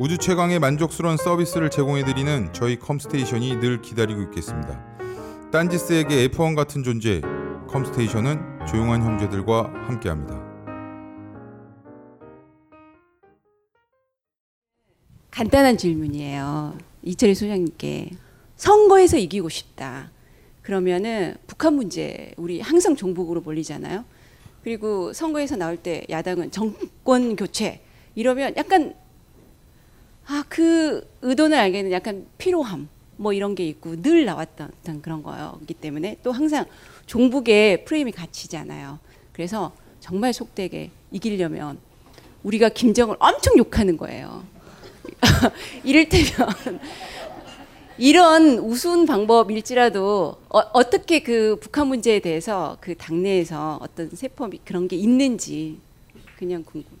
Speaker 11: 우주 최강의 만족스러운 서비스를 제공해드리는 저희 컴스테이션이 늘 기다리고 있겠습니다. 딴지스에게 F1 같은 존재, 컴스테이션은 조용한 형제들과 함께합니다.
Speaker 12: 간단한 질문이에요. 이철희 소장님께 선거에서 이기고 싶다. 그러면은 북한 문제 우리 항상 종북으로 몰리잖아요. 그리고 선거에서 나올 때 야당은 정권 교체 이러면 약간 아 그 의도는 알겠는 약간 피로함 뭐 이런 게 있고 늘 나왔던 그런 거였기 때문에 또 항상 종북의 프레임이 갇히잖아요. 그래서 정말 속되게 이기려면 우리가 김정을 엄청 욕하는 거예요. (laughs) 이를테면 (laughs) 이런 우스운 방법일지라도 어, 떻게그 북한 문제에 대해서 그 당내에서 어떤 세법이 그런 게 있는지 그냥 궁금해요.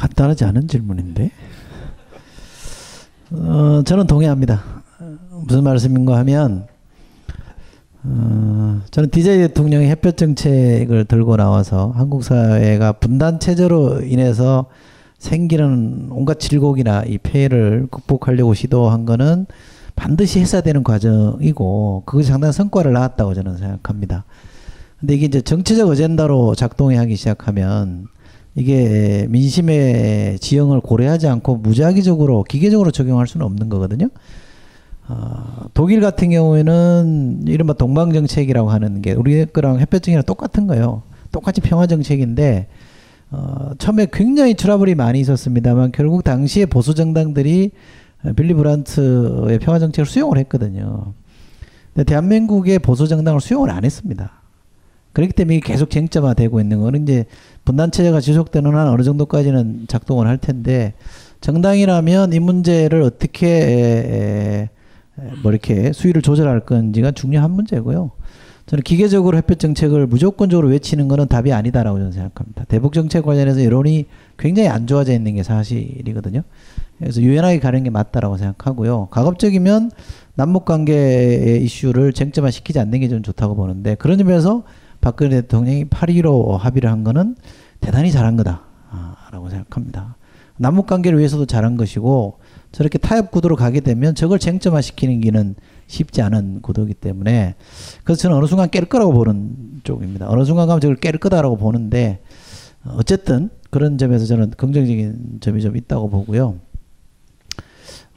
Speaker 4: 간단하지 않은 질문인데. 어, 저는 동의합니다. 어, 무슨 말씀인가 하면 어, 저는 DJ 대통령이 햇볕 정책을 들고 나와서 한국 사회가 분단 체제로 인해서 생기는 온갖 질곡이나 이 폐해를 극복하려고 시도한 거는 반드시 해야 되는 과정이고 그것이 상당한 성과를 낳았다고 저는 생각합니다. 근데 이게 이제 정치적 어젠다로 작동해 하기 시작하면 이게 민심의 지형을 고려하지 않고 무작위적으로 기계적으로 적용할 수는 없는 거거든요. 어, 독일 같은 경우에는 이른바 동방 정책이라고 하는 게 우리 거랑 햇볕 정책이랑 똑같은 거예요. 똑같이 평화 정책인데 어, 처음에 굉장히 트러블이 많이 있었습니다만 결국 당시에 보수 정당들이 빌리 브란트의 평화 정책을 수용을 했거든요. 근데 대한민국의 보수 정당을 수용을 안 했습니다. 그렇기 때문에 계속 쟁점화되고 있는 거는 이제 분단 체제가 지속되는 한 어느 정도까지는 작동을 할 텐데 정당이라면 이 문제를 어떻게 뭐 이렇게 수위를 조절할 건지가 중요한 문제고요. 저는 기계적으로 햇볕 정책을 무조건적으로 외치는 것은 답이 아니다라고 저는 생각합니다. 대북 정책 관련해서 여론이 굉장히 안 좋아져 있는 게 사실이거든요. 그래서 유연하게 가는 게 맞다라고 생각하고요. 가급적이면 남북 관계의 이슈를 쟁점화 시키지 않는 게 좀 좋다고 보는데 그런 점에서 박근혜 대통령이 8.15 합의를 한 거는 대단히 잘한 거다라고 생각합니다. 남북 관계를 위해서도 잘한 것이고 저렇게 타협 구도로 가게 되면 저걸 쟁점화 시키는 게는 쉽지 않은 구도이기 때문에 그래서 저는 어느 순간 깰 거라고 보는 쪽입니다. 어느 순간 가면 저걸 깰 거다라고 보는데 어쨌든 그런 점에서 저는 긍정적인 점이 좀 있다고 보고요.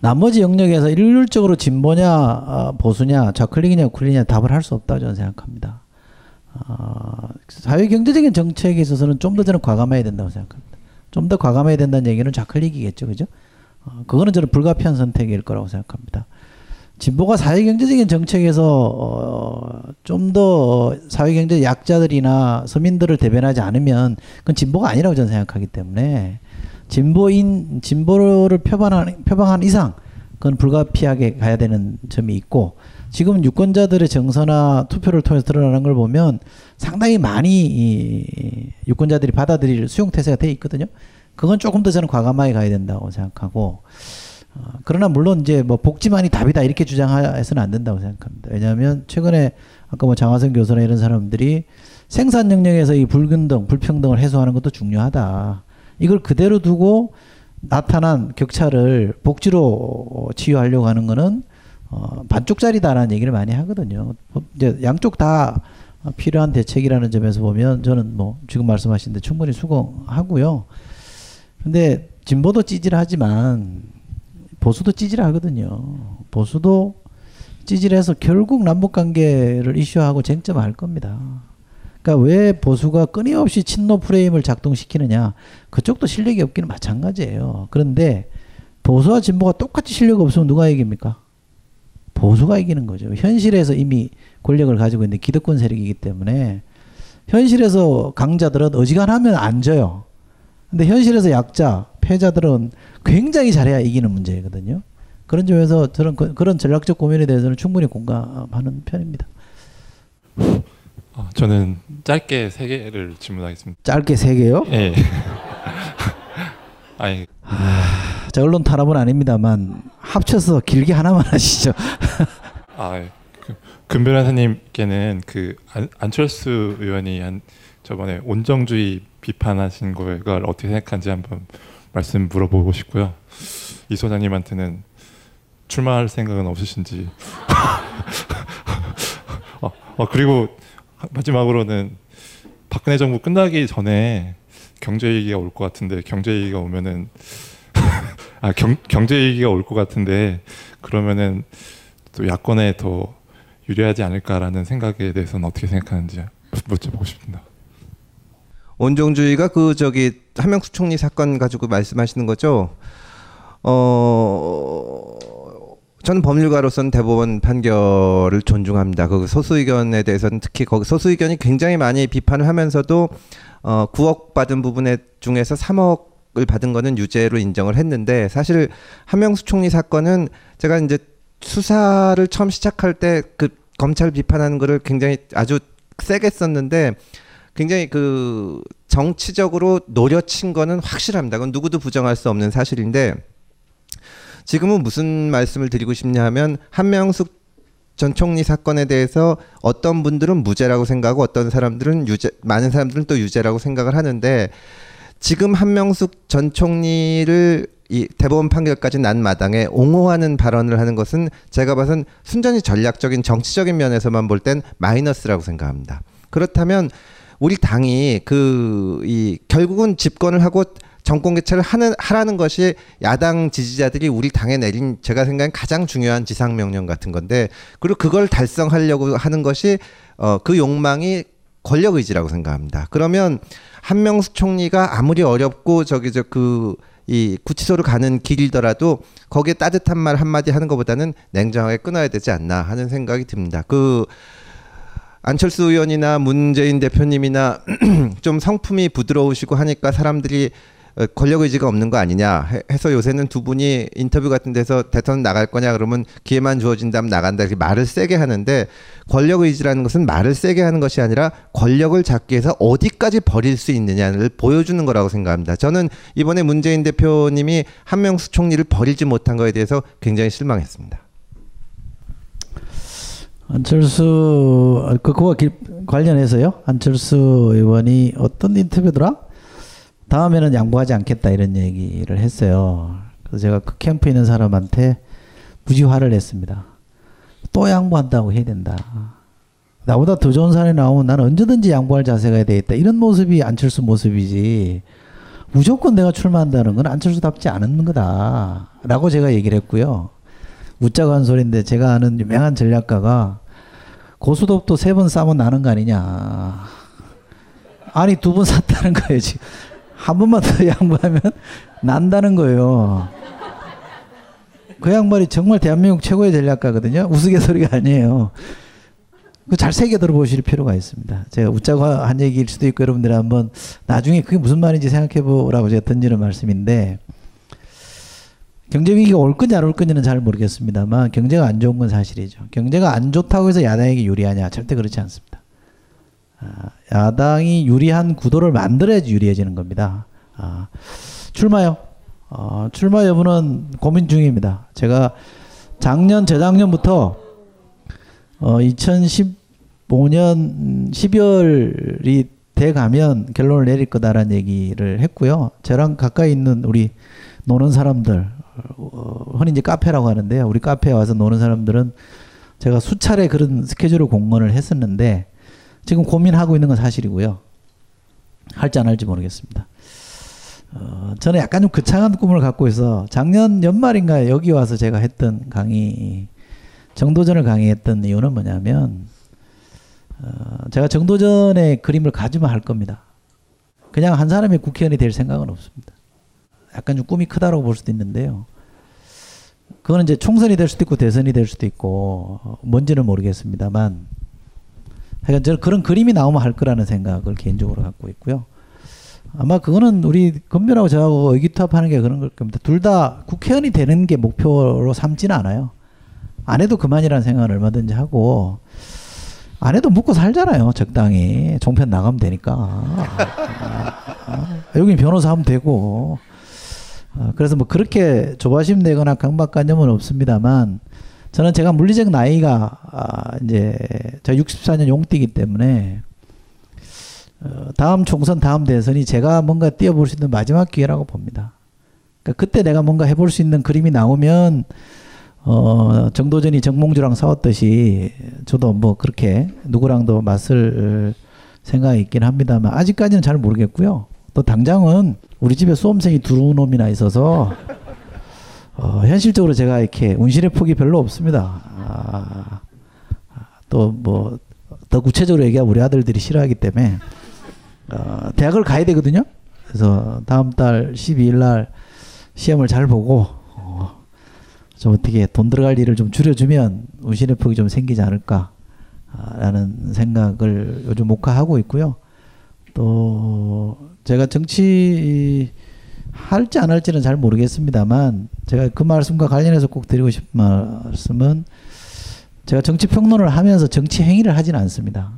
Speaker 4: 나머지 영역에서 일률적으로 진보냐 아, 보수냐 좌클릭이냐 우클릭이냐 답을 할 수 없다고 저는 생각합니다. 어, 사회 경제적인 정책에 있어서는 좀 더 저는 과감해야 된다고 생각합니다. 좀 더 과감해야 된다는 얘기는 좌클릭이겠죠, 그죠? 어, 그거는 저는 불가피한 선택일 거라고 생각합니다. 진보가 사회 경제적인 정책에서 어, 좀 더 사회 경제 약자들이나 서민들을 대변하지 않으면 그건 진보가 아니라고 저는 생각하기 때문에 진보인 진보를 표방하는 표방한 이상 그건 불가피하게 가야 되는 점이 있고 지금 유권자들의 정서나 투표를 통해서 드러나는 걸 보면 상당히 많이 이 유권자들이 받아들일 수용 태세가 돼 있거든요. 그건 조금 더 저는 과감하게 가야 된다고 생각하고 어, 그러나 물론 이제 뭐 복지만이 답이다 이렇게 주장해서는 안 된다고 생각합니다. 왜냐하면 최근에 아까 뭐 장화선 교수나 이런 사람들이 생산 영역에서 이 불균등, 불평등을 해소하는 것도 중요하다. 이걸 그대로 두고 나타난 격차를 복지로 치유하려고 하는 거는 어, 반쪽짜리다라는 얘기를 많이 하거든요. 이제 양쪽 다 필요한 대책이라는 점에서 보면 저는 뭐 지금 말씀하신 데 충분히 수긍하고요. 근데 진보도 찌질하지만 보수도 찌질하거든요. 보수도 찌질해서 결국 남북 관계를 이슈하고 쟁점할 겁니다. 그러니까 왜 보수가 끊임없이 친노 프레임을 작동시키느냐? 그쪽도 실력이 없기는 마찬가지예요. 그런데 보수와 진보가 똑같이 실력 없으면 누가 이깁니까? 보수가 이기는 거죠. 현실에서 이미 권력을 가지고 있는 기득권 세력이기 때문에 현실에서 강자들은 어지간하면 안 져요. 근데 현실에서 약자, 패자들은 굉장히 잘해야 이기는 문제거든요. 그런 점에서 저는 그, 런 전략적 고민에 대해서는 충분히 공감하는 편입니다.
Speaker 13: 어, 저는 짧게 세 개를 질문하겠습니다.
Speaker 4: 짧게 세 개요?
Speaker 13: 예. (laughs) 아니.
Speaker 4: 아, 자 언론 탄압은 아닙니다만 합쳐서 길게 하나만 (laughs) 하시죠.
Speaker 13: 아, 예. 그, 금 변호사님께는 그 안, 안철수 의원이 한 저번에 온정주의 비판하신 거를 어떻게 생각하는지 한번 말씀 물어보고 싶고요. 이 소장님한테는 출마할 생각은 없으신지. (laughs) 어, 어, 그리고 마지막으로는 박근혜 정부 끝나기 전에 경제 위기가 올 것 같은데 경제 위기가 오면은 (laughs) 아 경, 경제 위기가 올 것 같은데 그러면은 또 야권에 더 유리하지 않을까라는 생각에 대해서는 어떻게 생각하는지 여쭤보고 싶습니다.
Speaker 5: 원종주의가 그 저기 한명수 총리 사건 가지고 말씀하시는 거죠. 어 저는 법률가로서는 대법원 판결을 존중합니다. 그 소수 의견에 대해서는 특히 거기 소수 의견이 굉장히 많이 비판을 하면서도 어 9억 받은 부분에 중에서 3억 을 받은 거는 유죄로 인정을 했는데 사실 한명수 총리 사건은 제가 이제 수사를 처음 시작할 때 그 검찰 비판하는 거를 굉장히 아주 세게 썼는데 굉장히 그 정치적으로 노려친 거는 확실합니다. 그건 누구도 부정할 수 없는 사실인데 지금은 무슨 말씀을 드리고 싶냐 하면 한명숙 전 총리 사건에 대해서 어떤 분들은 무죄라고 생각하고 어떤 사람들은 유죄, 많은 사람들은 또 유죄라고 생각을 하는데 지금 한명숙 전 총리를 이 대법원 판결까지 난 마당에 옹호하는 발언을 하는 것은 제가 봐선 순전히 전략적인 정치적인 면에서만 볼 땐 마이너스라고 생각합니다. 그렇다면 우리 당이 그 이 결국은 집권을 하고 정권 개최를 하는 하라는 것이 야당 지지자들이 우리 당에 내린 제가 생각엔 가장 중요한 지상 명령 같은 건데 그리고 그걸 달성하려고 하는 것이 어 그 욕망이 권력 의지라고 생각합니다. 그러면 한명수 총리가 아무리 어렵고 저기 저 그 이 구치소로 가는 길이더라도 거기에 따뜻한 말 한마디 하는 것보다는 냉정하게 끊어야 되지 않나 하는 생각이 듭니다. 그 안철수 의원이나 문재인 대표님이나 (clears throat) 좀 성품이 부드러우시고 하니까 사람들이 어, 권력 의지가 없는 거 아니냐 해서 요새는 두 분이 인터뷰 같은 데서 대통령 나갈 거냐 그러면 기회만 주어진다면 나간다 이렇게 말을 세게 하는데 권력 의지라는 것은 말을 세게 하는 것이 아니라 권력을 잡기 위해서 어디까지 버릴 수 있느냐를 보여주는 거라고 생각합니다. 저는 이번에 문재인 대표님이 한명수 총리를 버리지 못한 거에 대해서 굉장히 실망했습니다.
Speaker 4: 안철수 아, 그 그와 관련해서요. 안철수 의원이 어떤 인터뷰더라? 다음에는 양보하지 않겠다 이런 얘기를 했어요. 그래서 제가 그 캠프에 있는 사람한테 무지 화를 냈습니다. 또 양보한다고 해야 된다. 나보다 더 좋은 사람이 나오면 나는 언제든지 양보할 자세가 돼 있다. 이런 모습이 안철수 모습이지. 무조건 내가 출마한다는 건 안철수답지 않은 거다. 라고 제가 얘기를 했고요. 웃자고 한 소리인데 제가 아는 유명한 전략가가 고수톱도 세번 싸면 나는 거 아니냐. 아니 두 번 (laughs) 샀다는 거예요 지금. 한 번만 더 (laughs) 양보하면 난다는 거예요. 그 양반이 정말 대한민국 최고의 전략가거든요. 우스갯소리가 아니에요. 그잘 새겨 들어보실 필요가 있습니다. 제가 웃자고 한 얘기일 수도 있고 여러분들 한번 나중에 그게 무슨 말인지 생각해 보라고 제가 던지는 말씀인데 경제 위기가 올 거냐 안 올 거냐는 잘 모르겠습니다만 경제가 안 좋은 건 사실이죠. 경제가 안 좋다고 해서 야당에게 유리하냐 절대 그렇지 않습니다. 아, 야당이 유리한 구도를 만들어야지 유리해지는 겁니다. 아, 출마요. 어, 출마 여부는 고민 중입니다. 제가 작년 재작년부터 어, 2015년 12월이 돼 가면 결론을 내릴 거다라는 얘기를 했고요. 저랑 가까이 있는 우리 노는 사람들 어, 흔히 이제 카페라고 하는데요. 우리 카페에 와서 노는 사람들은 제가 수차례 그런 스케줄을 공언을 했었는데 지금 고민하고 있는 건 사실이고요. 할지 안 할지 모르겠습니다. 어, 저는 약간 좀 거창한 꿈을 갖고 있어 작년 연말인가 여기 와서 제가 했던 강의 정도전을 강의했던 이유는 뭐냐면 어, 제가 정도전의 그림을 가지만 할 겁니다. 그냥 한 사람의 국회의원이 될 생각은 없습니다. 약간 좀 꿈이 크다라고 볼 수도 있는데요. 그거는 이제 총선이 될 수도 있고 대선이 될 수도 있고 어, 뭔지는 모르겠습니다만 하여간 저는 그런 그림이 나오면 할 거라는 생각을 개인적으로 갖고 있고요. 아마 그거는 우리 건변하고 저하고 의기투합하는 게 그런 걸 겁니다. 둘 다 국회의원이 되는 게 목표로 삼지는 않아요. 안 해도 그만이라는 생각을 얼마든지 하고 안 해도 묵고 살잖아요. 적당히 종편 나가면 되니까. 아, 아, 여기 변호사 하면 되고. 아, 그래서 뭐 그렇게 조바심 내거나 강박관념은 없습니다만 저는 제가 물리적 나이가 아, 이제 제가 64년 용띠이기 때문에 어, 다음 총선 다음 대선이 제가 뭔가 뛰어볼 수 있는 마지막 기회라고 봅니다. 그러니까 그때 내가 뭔가 해볼 수 있는 그림이 나오면 어, 정도전이 정몽주랑 싸웠듯이 저도 뭐 그렇게 누구랑도 맞설 생각이 있긴 합니다만 아직까지는 잘 모르겠고요. 또 당장은 우리 집에 수험생이 두 놈이나 있어서 어, 현실적으로 제가 이렇게 운신의 폭이 별로 없습니다. 아, 또뭐 더 구체적으로 얘기하면 우리 아들들이 싫어하기 때문에 어, 대학을 가야 되거든요. 그래서 다음 달 12일 날 시험을 잘 보고 어, 좀 어떻게 돈 들어갈 일을 좀 줄여주면 운신의 폭이 좀 생기지 않을까라는 생각을 요즘 목화하고 있고요. 또 제가 정치 할지 안 할지는 잘 모르겠습니다만 제가 그 말씀과 관련해서 꼭 드리고 싶은 말씀은 제가 정치 평론을 하면서 정치 행위를 하지는 않습니다.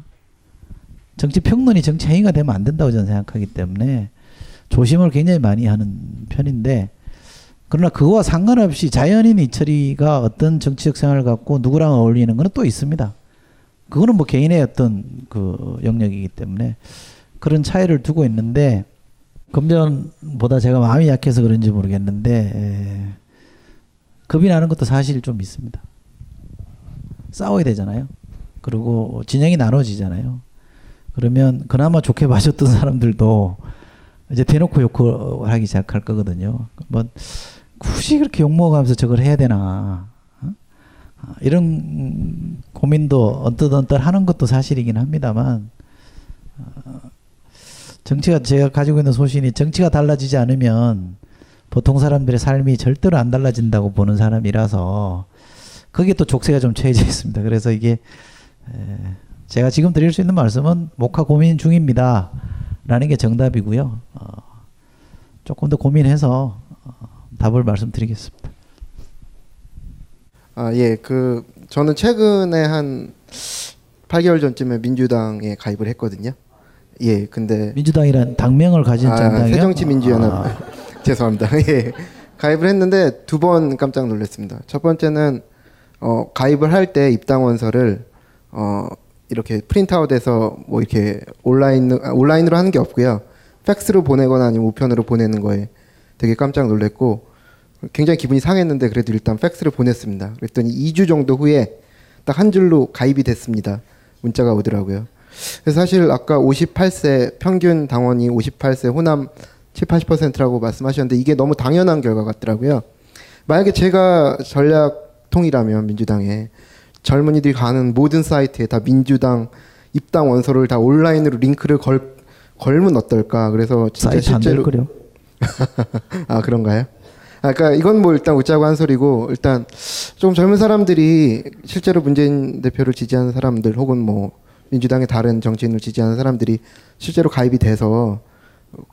Speaker 4: 정치 평론이 정치 행위가 되면 안 된다고 저는 생각하기 때문에 조심을 굉장히 많이 하는 편인데 그러나 그거와 상관없이 자연인 이철이가 어떤 정치적 생활을 갖고 누구랑 어울리는 것은 또 있습니다. 그거는 뭐 개인의 어떤 그 영역이기 때문에 그런 차이를 두고 있는데 금전보다 제가 마음이 약해서 그런지 모르겠는데 에, 겁이 나는 것도 사실 좀 있습니다. 싸워야 되잖아요. 그리고 진영이 나눠지잖아요. 그러면 그나마 좋게 (laughs) 봐줬던 사람들도 이제 대놓고 욕을 하기 시작할 거거든요. 뭐 굳이 그렇게 욕 먹어가면서 저걸 해야 되나 어? 이런 고민도 언뜻언뜻 하는 것도 사실이긴 합니다만 어, 정치가 제가 가지고 있는 소신이 정치가 달라지지 않으면 보통 사람들의 삶이 절대로 안 달라진다고 보는 사람이라서 거기에 또 족쇄가 좀 처해져 있습니다. 그래서 이게 제가 지금 드릴 수 있는 말씀은 목화 고민 중입니다. 라는 게 정답이고요. 어, 조금 더 고민해서 어, 답을 말씀드리겠습니다.
Speaker 14: 아, 예. 그 저는 최근에 한 8개월 전쯤에 민주당에 가입을 했거든요. 예, 근데
Speaker 4: 민주당이란 당명을 가진
Speaker 14: 아,
Speaker 4: 정당이요?
Speaker 14: 새정치민주연합
Speaker 4: 아. (laughs)
Speaker 14: 죄송합니다. (laughs) 예, 가입을 했는데 두 번 깜짝 놀랐습니다. 첫 번째는 어, 가입을 할 때 입당 원서를 어, 이렇게 프린트아웃해서 뭐 이렇게 온라인 아, 온라인으로 하는 게 없고요. 팩스로 보내거나 아니면 우편으로 보내는 거에 되게 깜짝 놀랐고 굉장히 기분이 상했는데 그래도 일단 팩스를 보냈습니다. 그랬더니 2주 정도 후에 딱 한 줄로 가입이 됐습니다. 문자가 오더라고요. 그래서 사실 아까 58세 평균 당원이 58세 호남 7, 80%라고 말씀하셨는데 이게 너무 당연한 결과 같더라고요. 만약에 제가 전략통이라면 민주당에 젊은이들이 가는 모든 사이트에 다 민주당 입당 원서를 다 온라인으로 링크를 걸 걸면 어떨까? 그래서 진짜 실제로. (laughs) 아 그런가요? 아, 그러니까 이건 뭐 일단 웃자고 한 소리고 일단 좀 젊은 사람들이 실제로 문재인 대표를 지지하는 사람들 혹은 뭐 민주당의 다른 정치인을 지지하는 사람들이 실제로 가입이 돼서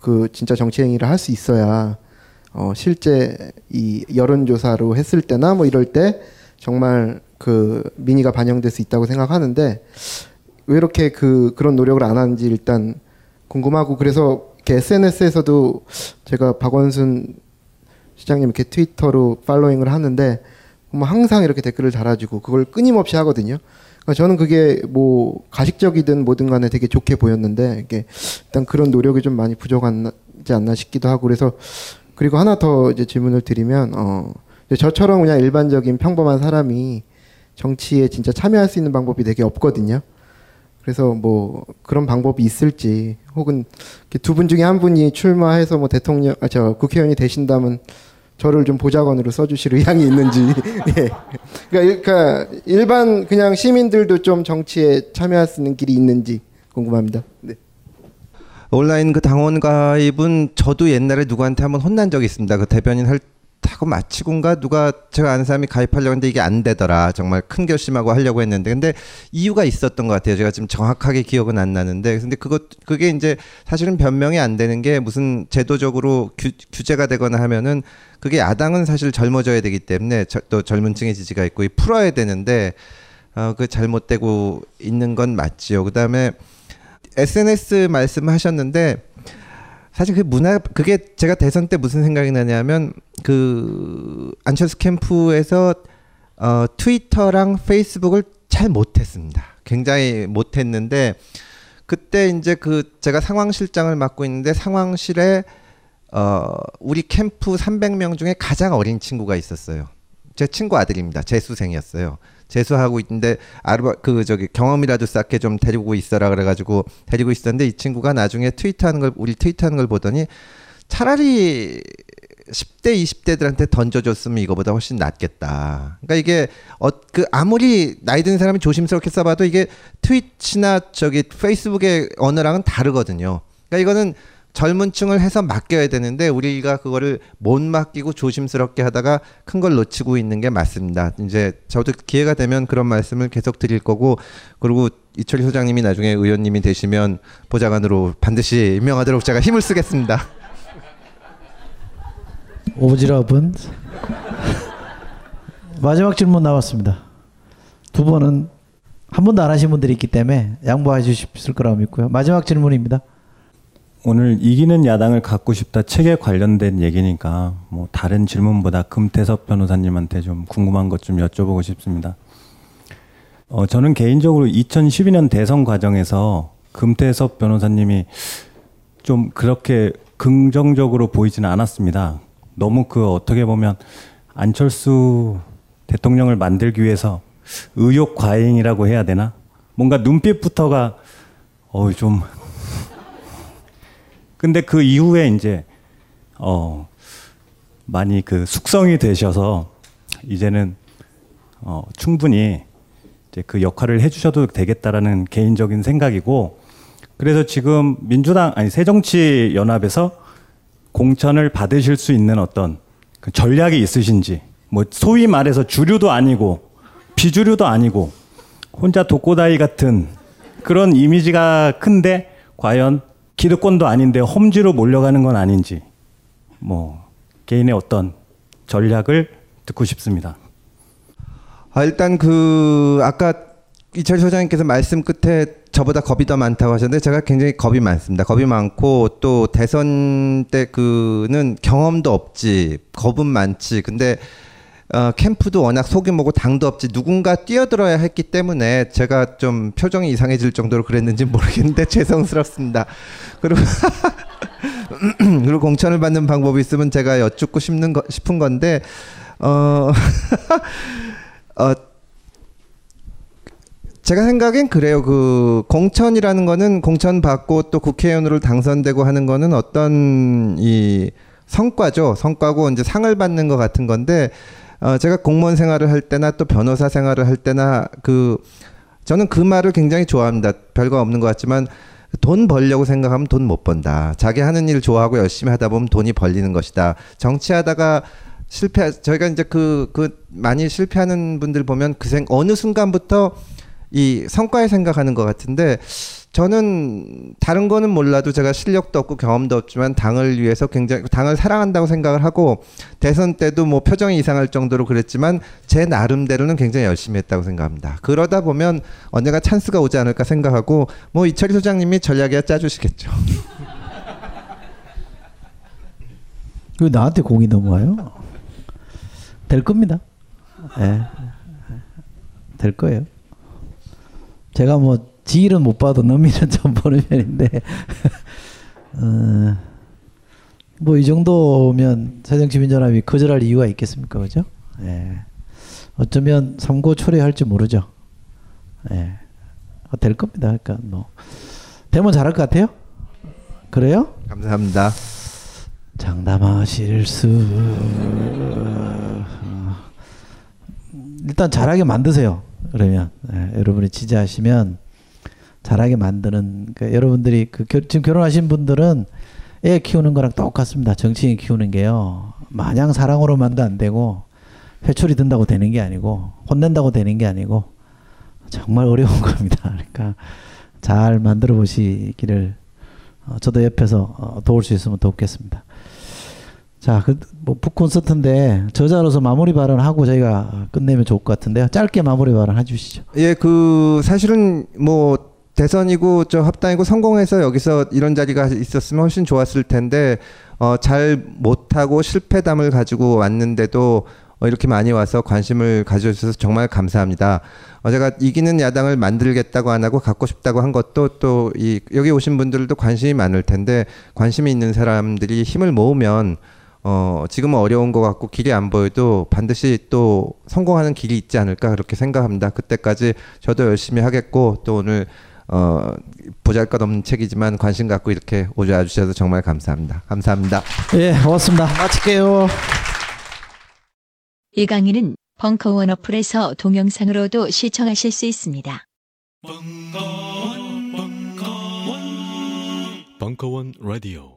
Speaker 14: 그 진짜 정치 행위를 할 수 있어야 어 실제 이 여론조사로 했을 때나 뭐 이럴 때 정말 그 민의가 반영될 수 있다고 생각하는데 왜 이렇게 그 그런 노력을 안 하는지 일단 궁금하고 그래서 이렇게 SNS에서도 제가 박원순 시장님 이렇게 트위터로 팔로잉을 하는데 뭐 항상 이렇게 댓글을 달아주고 그걸 끊임없이 하거든요. 그러니까 저는 그게 뭐 가식적이든 뭐든 간에 되게 좋게 보였는데 이게 일단 그런 노력이 좀 많이 부족하지 않나 싶기도 하고 그래서 그리고 하나 더 이제 질문을 드리면 어 저처럼 그냥 일반적인 평범한 사람이 정치에 진짜 참여할 수 있는 방법이 되게 없거든요. 그래서 뭐 그런 방법이 있을지 혹은 두 분 중에 한 분이 출마해서 뭐 대통령 아 저 국회의원이 되신다면 저를 좀 보좌관으로 써주실 의향이 있는지 (laughs) 예. 그러니까, 일- 그러니까 일 반 그냥 시민들도 좀 정치에 참여할 수 있는 길이 있는지 궁금합니다. 네.
Speaker 5: 온라인 그 당원 가입은 저도 옛날에 누구한테 한번 혼난 적이 있습니다. 그 대변인 할 하고 마치고인가 누가 제가 아는 사람이 가입하려고 했는데 이게 안 되더라. 정말 큰 결심하고 하려고 했는데 근데 이유가 있었던 것 같아요. 제가 지금 정확하게 기억은 안 나는데 근데 그것 그게 이제 사실은 변명이 안 되는 게 무슨 제도적으로 규, 규제가 되거나 하면은 그게 야당은 사실 젊어져야 되기 때문에 저- 또 젊은 층의 지지가 있고 이 풀어야 되는데 어, 그 잘못되고 있는 건 맞지요. 그다음에 SNS 말씀하셨는데 사실 그 문화 그게 제가 대선 때 무슨 생각이 나냐면 그 안철수 캠프에서 어 트위터랑 페이스북을 잘 못했습니다. 굉장히 못했는데 그때 이제 그 제가 상황실장을 맡고 있는데 상황실에 어 우리 캠프 300명 중에 가장 어린 친구가 있었어요. 제 친구 아들입니다. 재수생이었어요. 재수하고 있는데 아르바 그 저기 경험이라도 쌓게 좀 데리고 있어라 그래가지고 데리고 있었는데 이 친구가 나중에 트위터하는 걸 우리 트위터하는 걸 보더니 차라리 10대 20대들한테 던져줬으면 이거보다 훨씬 낫겠다. 그러니까 이게 어 그 아무리 나이 든 사람이 조심스럽게 써봐도 이게 트위치나 저기 페이스북의 언어랑은 다르거든요. 그러니까 이거는 젊은 층을 해서 맡겨야 되는데 우리가 그거를 못 맡기고 조심스럽게 하다가 큰 걸 놓치고 있는 게 맞습니다. 이제 저도 기회가 되면 그런 말씀을 계속 드릴 거고 그리고 이철희 소장님이 나중에 의원님이 되시면 보좌관으로 반드시 임명하도록 제가 힘을 쓰겠습니다. (laughs)
Speaker 4: 오지랖은 (laughs) 마지막 질문 나왔습니다. 두 번은 한 번도 안 하신 분들이 있기 때문에 양보해 주실 거라고 믿고요. 마지막 질문입니다.
Speaker 15: 오늘 이기는 야당을 갖고 싶다 책에 관련된 얘기니까 뭐 다른 질문보다 금태섭 변호사님한테 좀 궁금한 것 좀 여쭤보고 싶습니다. 어, 저는 개인적으로 2012년 대선 과정에서 금태섭 변호사님이 좀 그렇게 긍정적으로 보이지는 않았습니다. 너무 그 어떻게 보면 안철수 대통령을 만들기 위해서 의욕 과잉이라고 해야 되나? 뭔가 눈빛부터가 어좀 근데 그 이후에 이제 어 많이 그 숙성이 되셔서 이제는 어 충분히 이제 그 역할을 해주셔도 되겠다라는 개인적인 생각이고 그래서 지금 민주당 아니 새정치 연합에서 공천을 받으실 수 있는 어떤 그 전략이 있으신지 뭐 소위 말해서 주류도 아니고 비주류도 아니고 혼자 독고다이 같은 그런 이미지가 큰데 과연 기득권도 아닌데 험지로 몰려가는 건 아닌지 뭐 개인의 어떤 전략을 듣고 싶습니다.
Speaker 5: 아, 일단 그 아까 이철 소장님께서 말씀 끝에 저보다 겁이 더 많다고 하셨는데 제가 굉장히 겁이 많습니다. 겁이 많고 또 대선 때 그는 경험도 없지 겁은 많지. 근데 어, 캠프도 워낙 소규모고 당도 없지 누군가 뛰어들어야 했기 때문에 제가 좀 표정이 이상해질 정도로 그랬는지 모르겠는데 (laughs) 죄송스럽습니다. 그리고 (laughs) 그리고 공천을 받는 방법이 있으면 제가 여쭙고 싶는 거, 싶은 건데 어, (laughs) 어 제가 생각엔 그래요. 그 공천이라는 거는 공천 받고 또 국회의원으로 당선되고 하는 거는 어떤 이 성과죠. 성과고 이제 상을 받는 것 같은 건데 어 제가 공무원 생활을 할 때나 또 변호사 생활을 할 때나 그 저는 그 말을 굉장히 좋아합니다. 별거 없는 것 같지만 돈 벌려고 생각하면 돈 못 번다. 자기 하는 일 좋아하고 열심히 하다 보면 돈이 벌리는 것이다. 정치하다가 실패 저희가 이제 그그 많이 실패하는 분들 보면 그 생 어느 순간부터 이 성과에 생각하는 것 같은데 저는 다른 거는 몰라도 제가 실력도 없고 경험도 없지만 당을 위해서 굉장히 당을 사랑한다고 생각을 하고 대선 때도 뭐 표정이 이상할 정도로 그랬지만 제 나름대로는 굉장히 열심히 했다고 생각합니다. 그러다 보면 언젠가 찬스가 오지 않을까 생각하고 뭐 이철희 소장님이 전략이야 짜주시겠죠.
Speaker 4: 왜 (laughs) 나한테 공이 넘어와요? 될 겁니다. 예. 될 거예요. 제가 뭐 지일은 못 봐도 너미는 좀 보는 편인데 어, 뭐이 정도면 새정치민주연합이 거절할 이유가 있겠습니까, 그죠? 예. 어쩌면 삼고 초래할지 모르죠. 예. 어, 될 겁니다. 그러니까 뭐 되면 잘할 것 같아요. 그래요?
Speaker 5: 감사합니다.
Speaker 4: 장담하실 수 어, 일단 잘하게 만드세요. 그러면 예, 여러분이 지지하시면 잘하게 만드는 그러니까 여러분들이 그 겨, 지금 결혼하신 분들은 애 키우는 거랑 똑같습니다. 정치인 키우는 게요. 마냥 사랑으로만도 안 되고 회초리 든다고 되는 게 아니고 혼낸다고 되는 게 아니고 정말 어려운 (laughs) 겁니다. 그러니까 잘 만들어 보시기를 어, 저도 옆에서 어, 도울 수 있으면 돕겠습니다. 자, 그 뭐 북콘서트인데 저자로서 마무리 발언하고 저희가 끝내면 좋을 것 같은데요. 짧게 마무리 발언 해주시죠.
Speaker 5: 예, 그 사실은 뭐 대선이고 저 합당이고 성공해서 여기서 이런 자리가 있었으면 훨씬 좋았을 텐데 어, 잘 못하고 실패담을 가지고 왔는데도 어, 이렇게 많이 와서 관심을 가져주셔서 정말 감사합니다. 어, 제가 이기는 야당을 만들겠다고 안 하고 갖고 싶다고 한 것도 또 이 여기 오신 분들도 관심이 많을 텐데 관심이 있는 사람들이 힘을 모으면 어, 지금은 어려운 것 같고 길이 안 보여도 반드시 또 성공하는 길이 있지 않을까 그렇게 생각합니다. 그때까지 저도 열심히 하겠고 또 오늘 어, 보잘것없는 책이지만 관심 갖고 이렇게 오셔 주셔서 정말 감사합니다. 감사합니다.
Speaker 4: 예, 고맙습니다. 마칠게요.
Speaker 2: 이 강의는 벙커원 어플에서 동영상으로도 시청하실 수 있습니다.
Speaker 16: 벙커원 라디오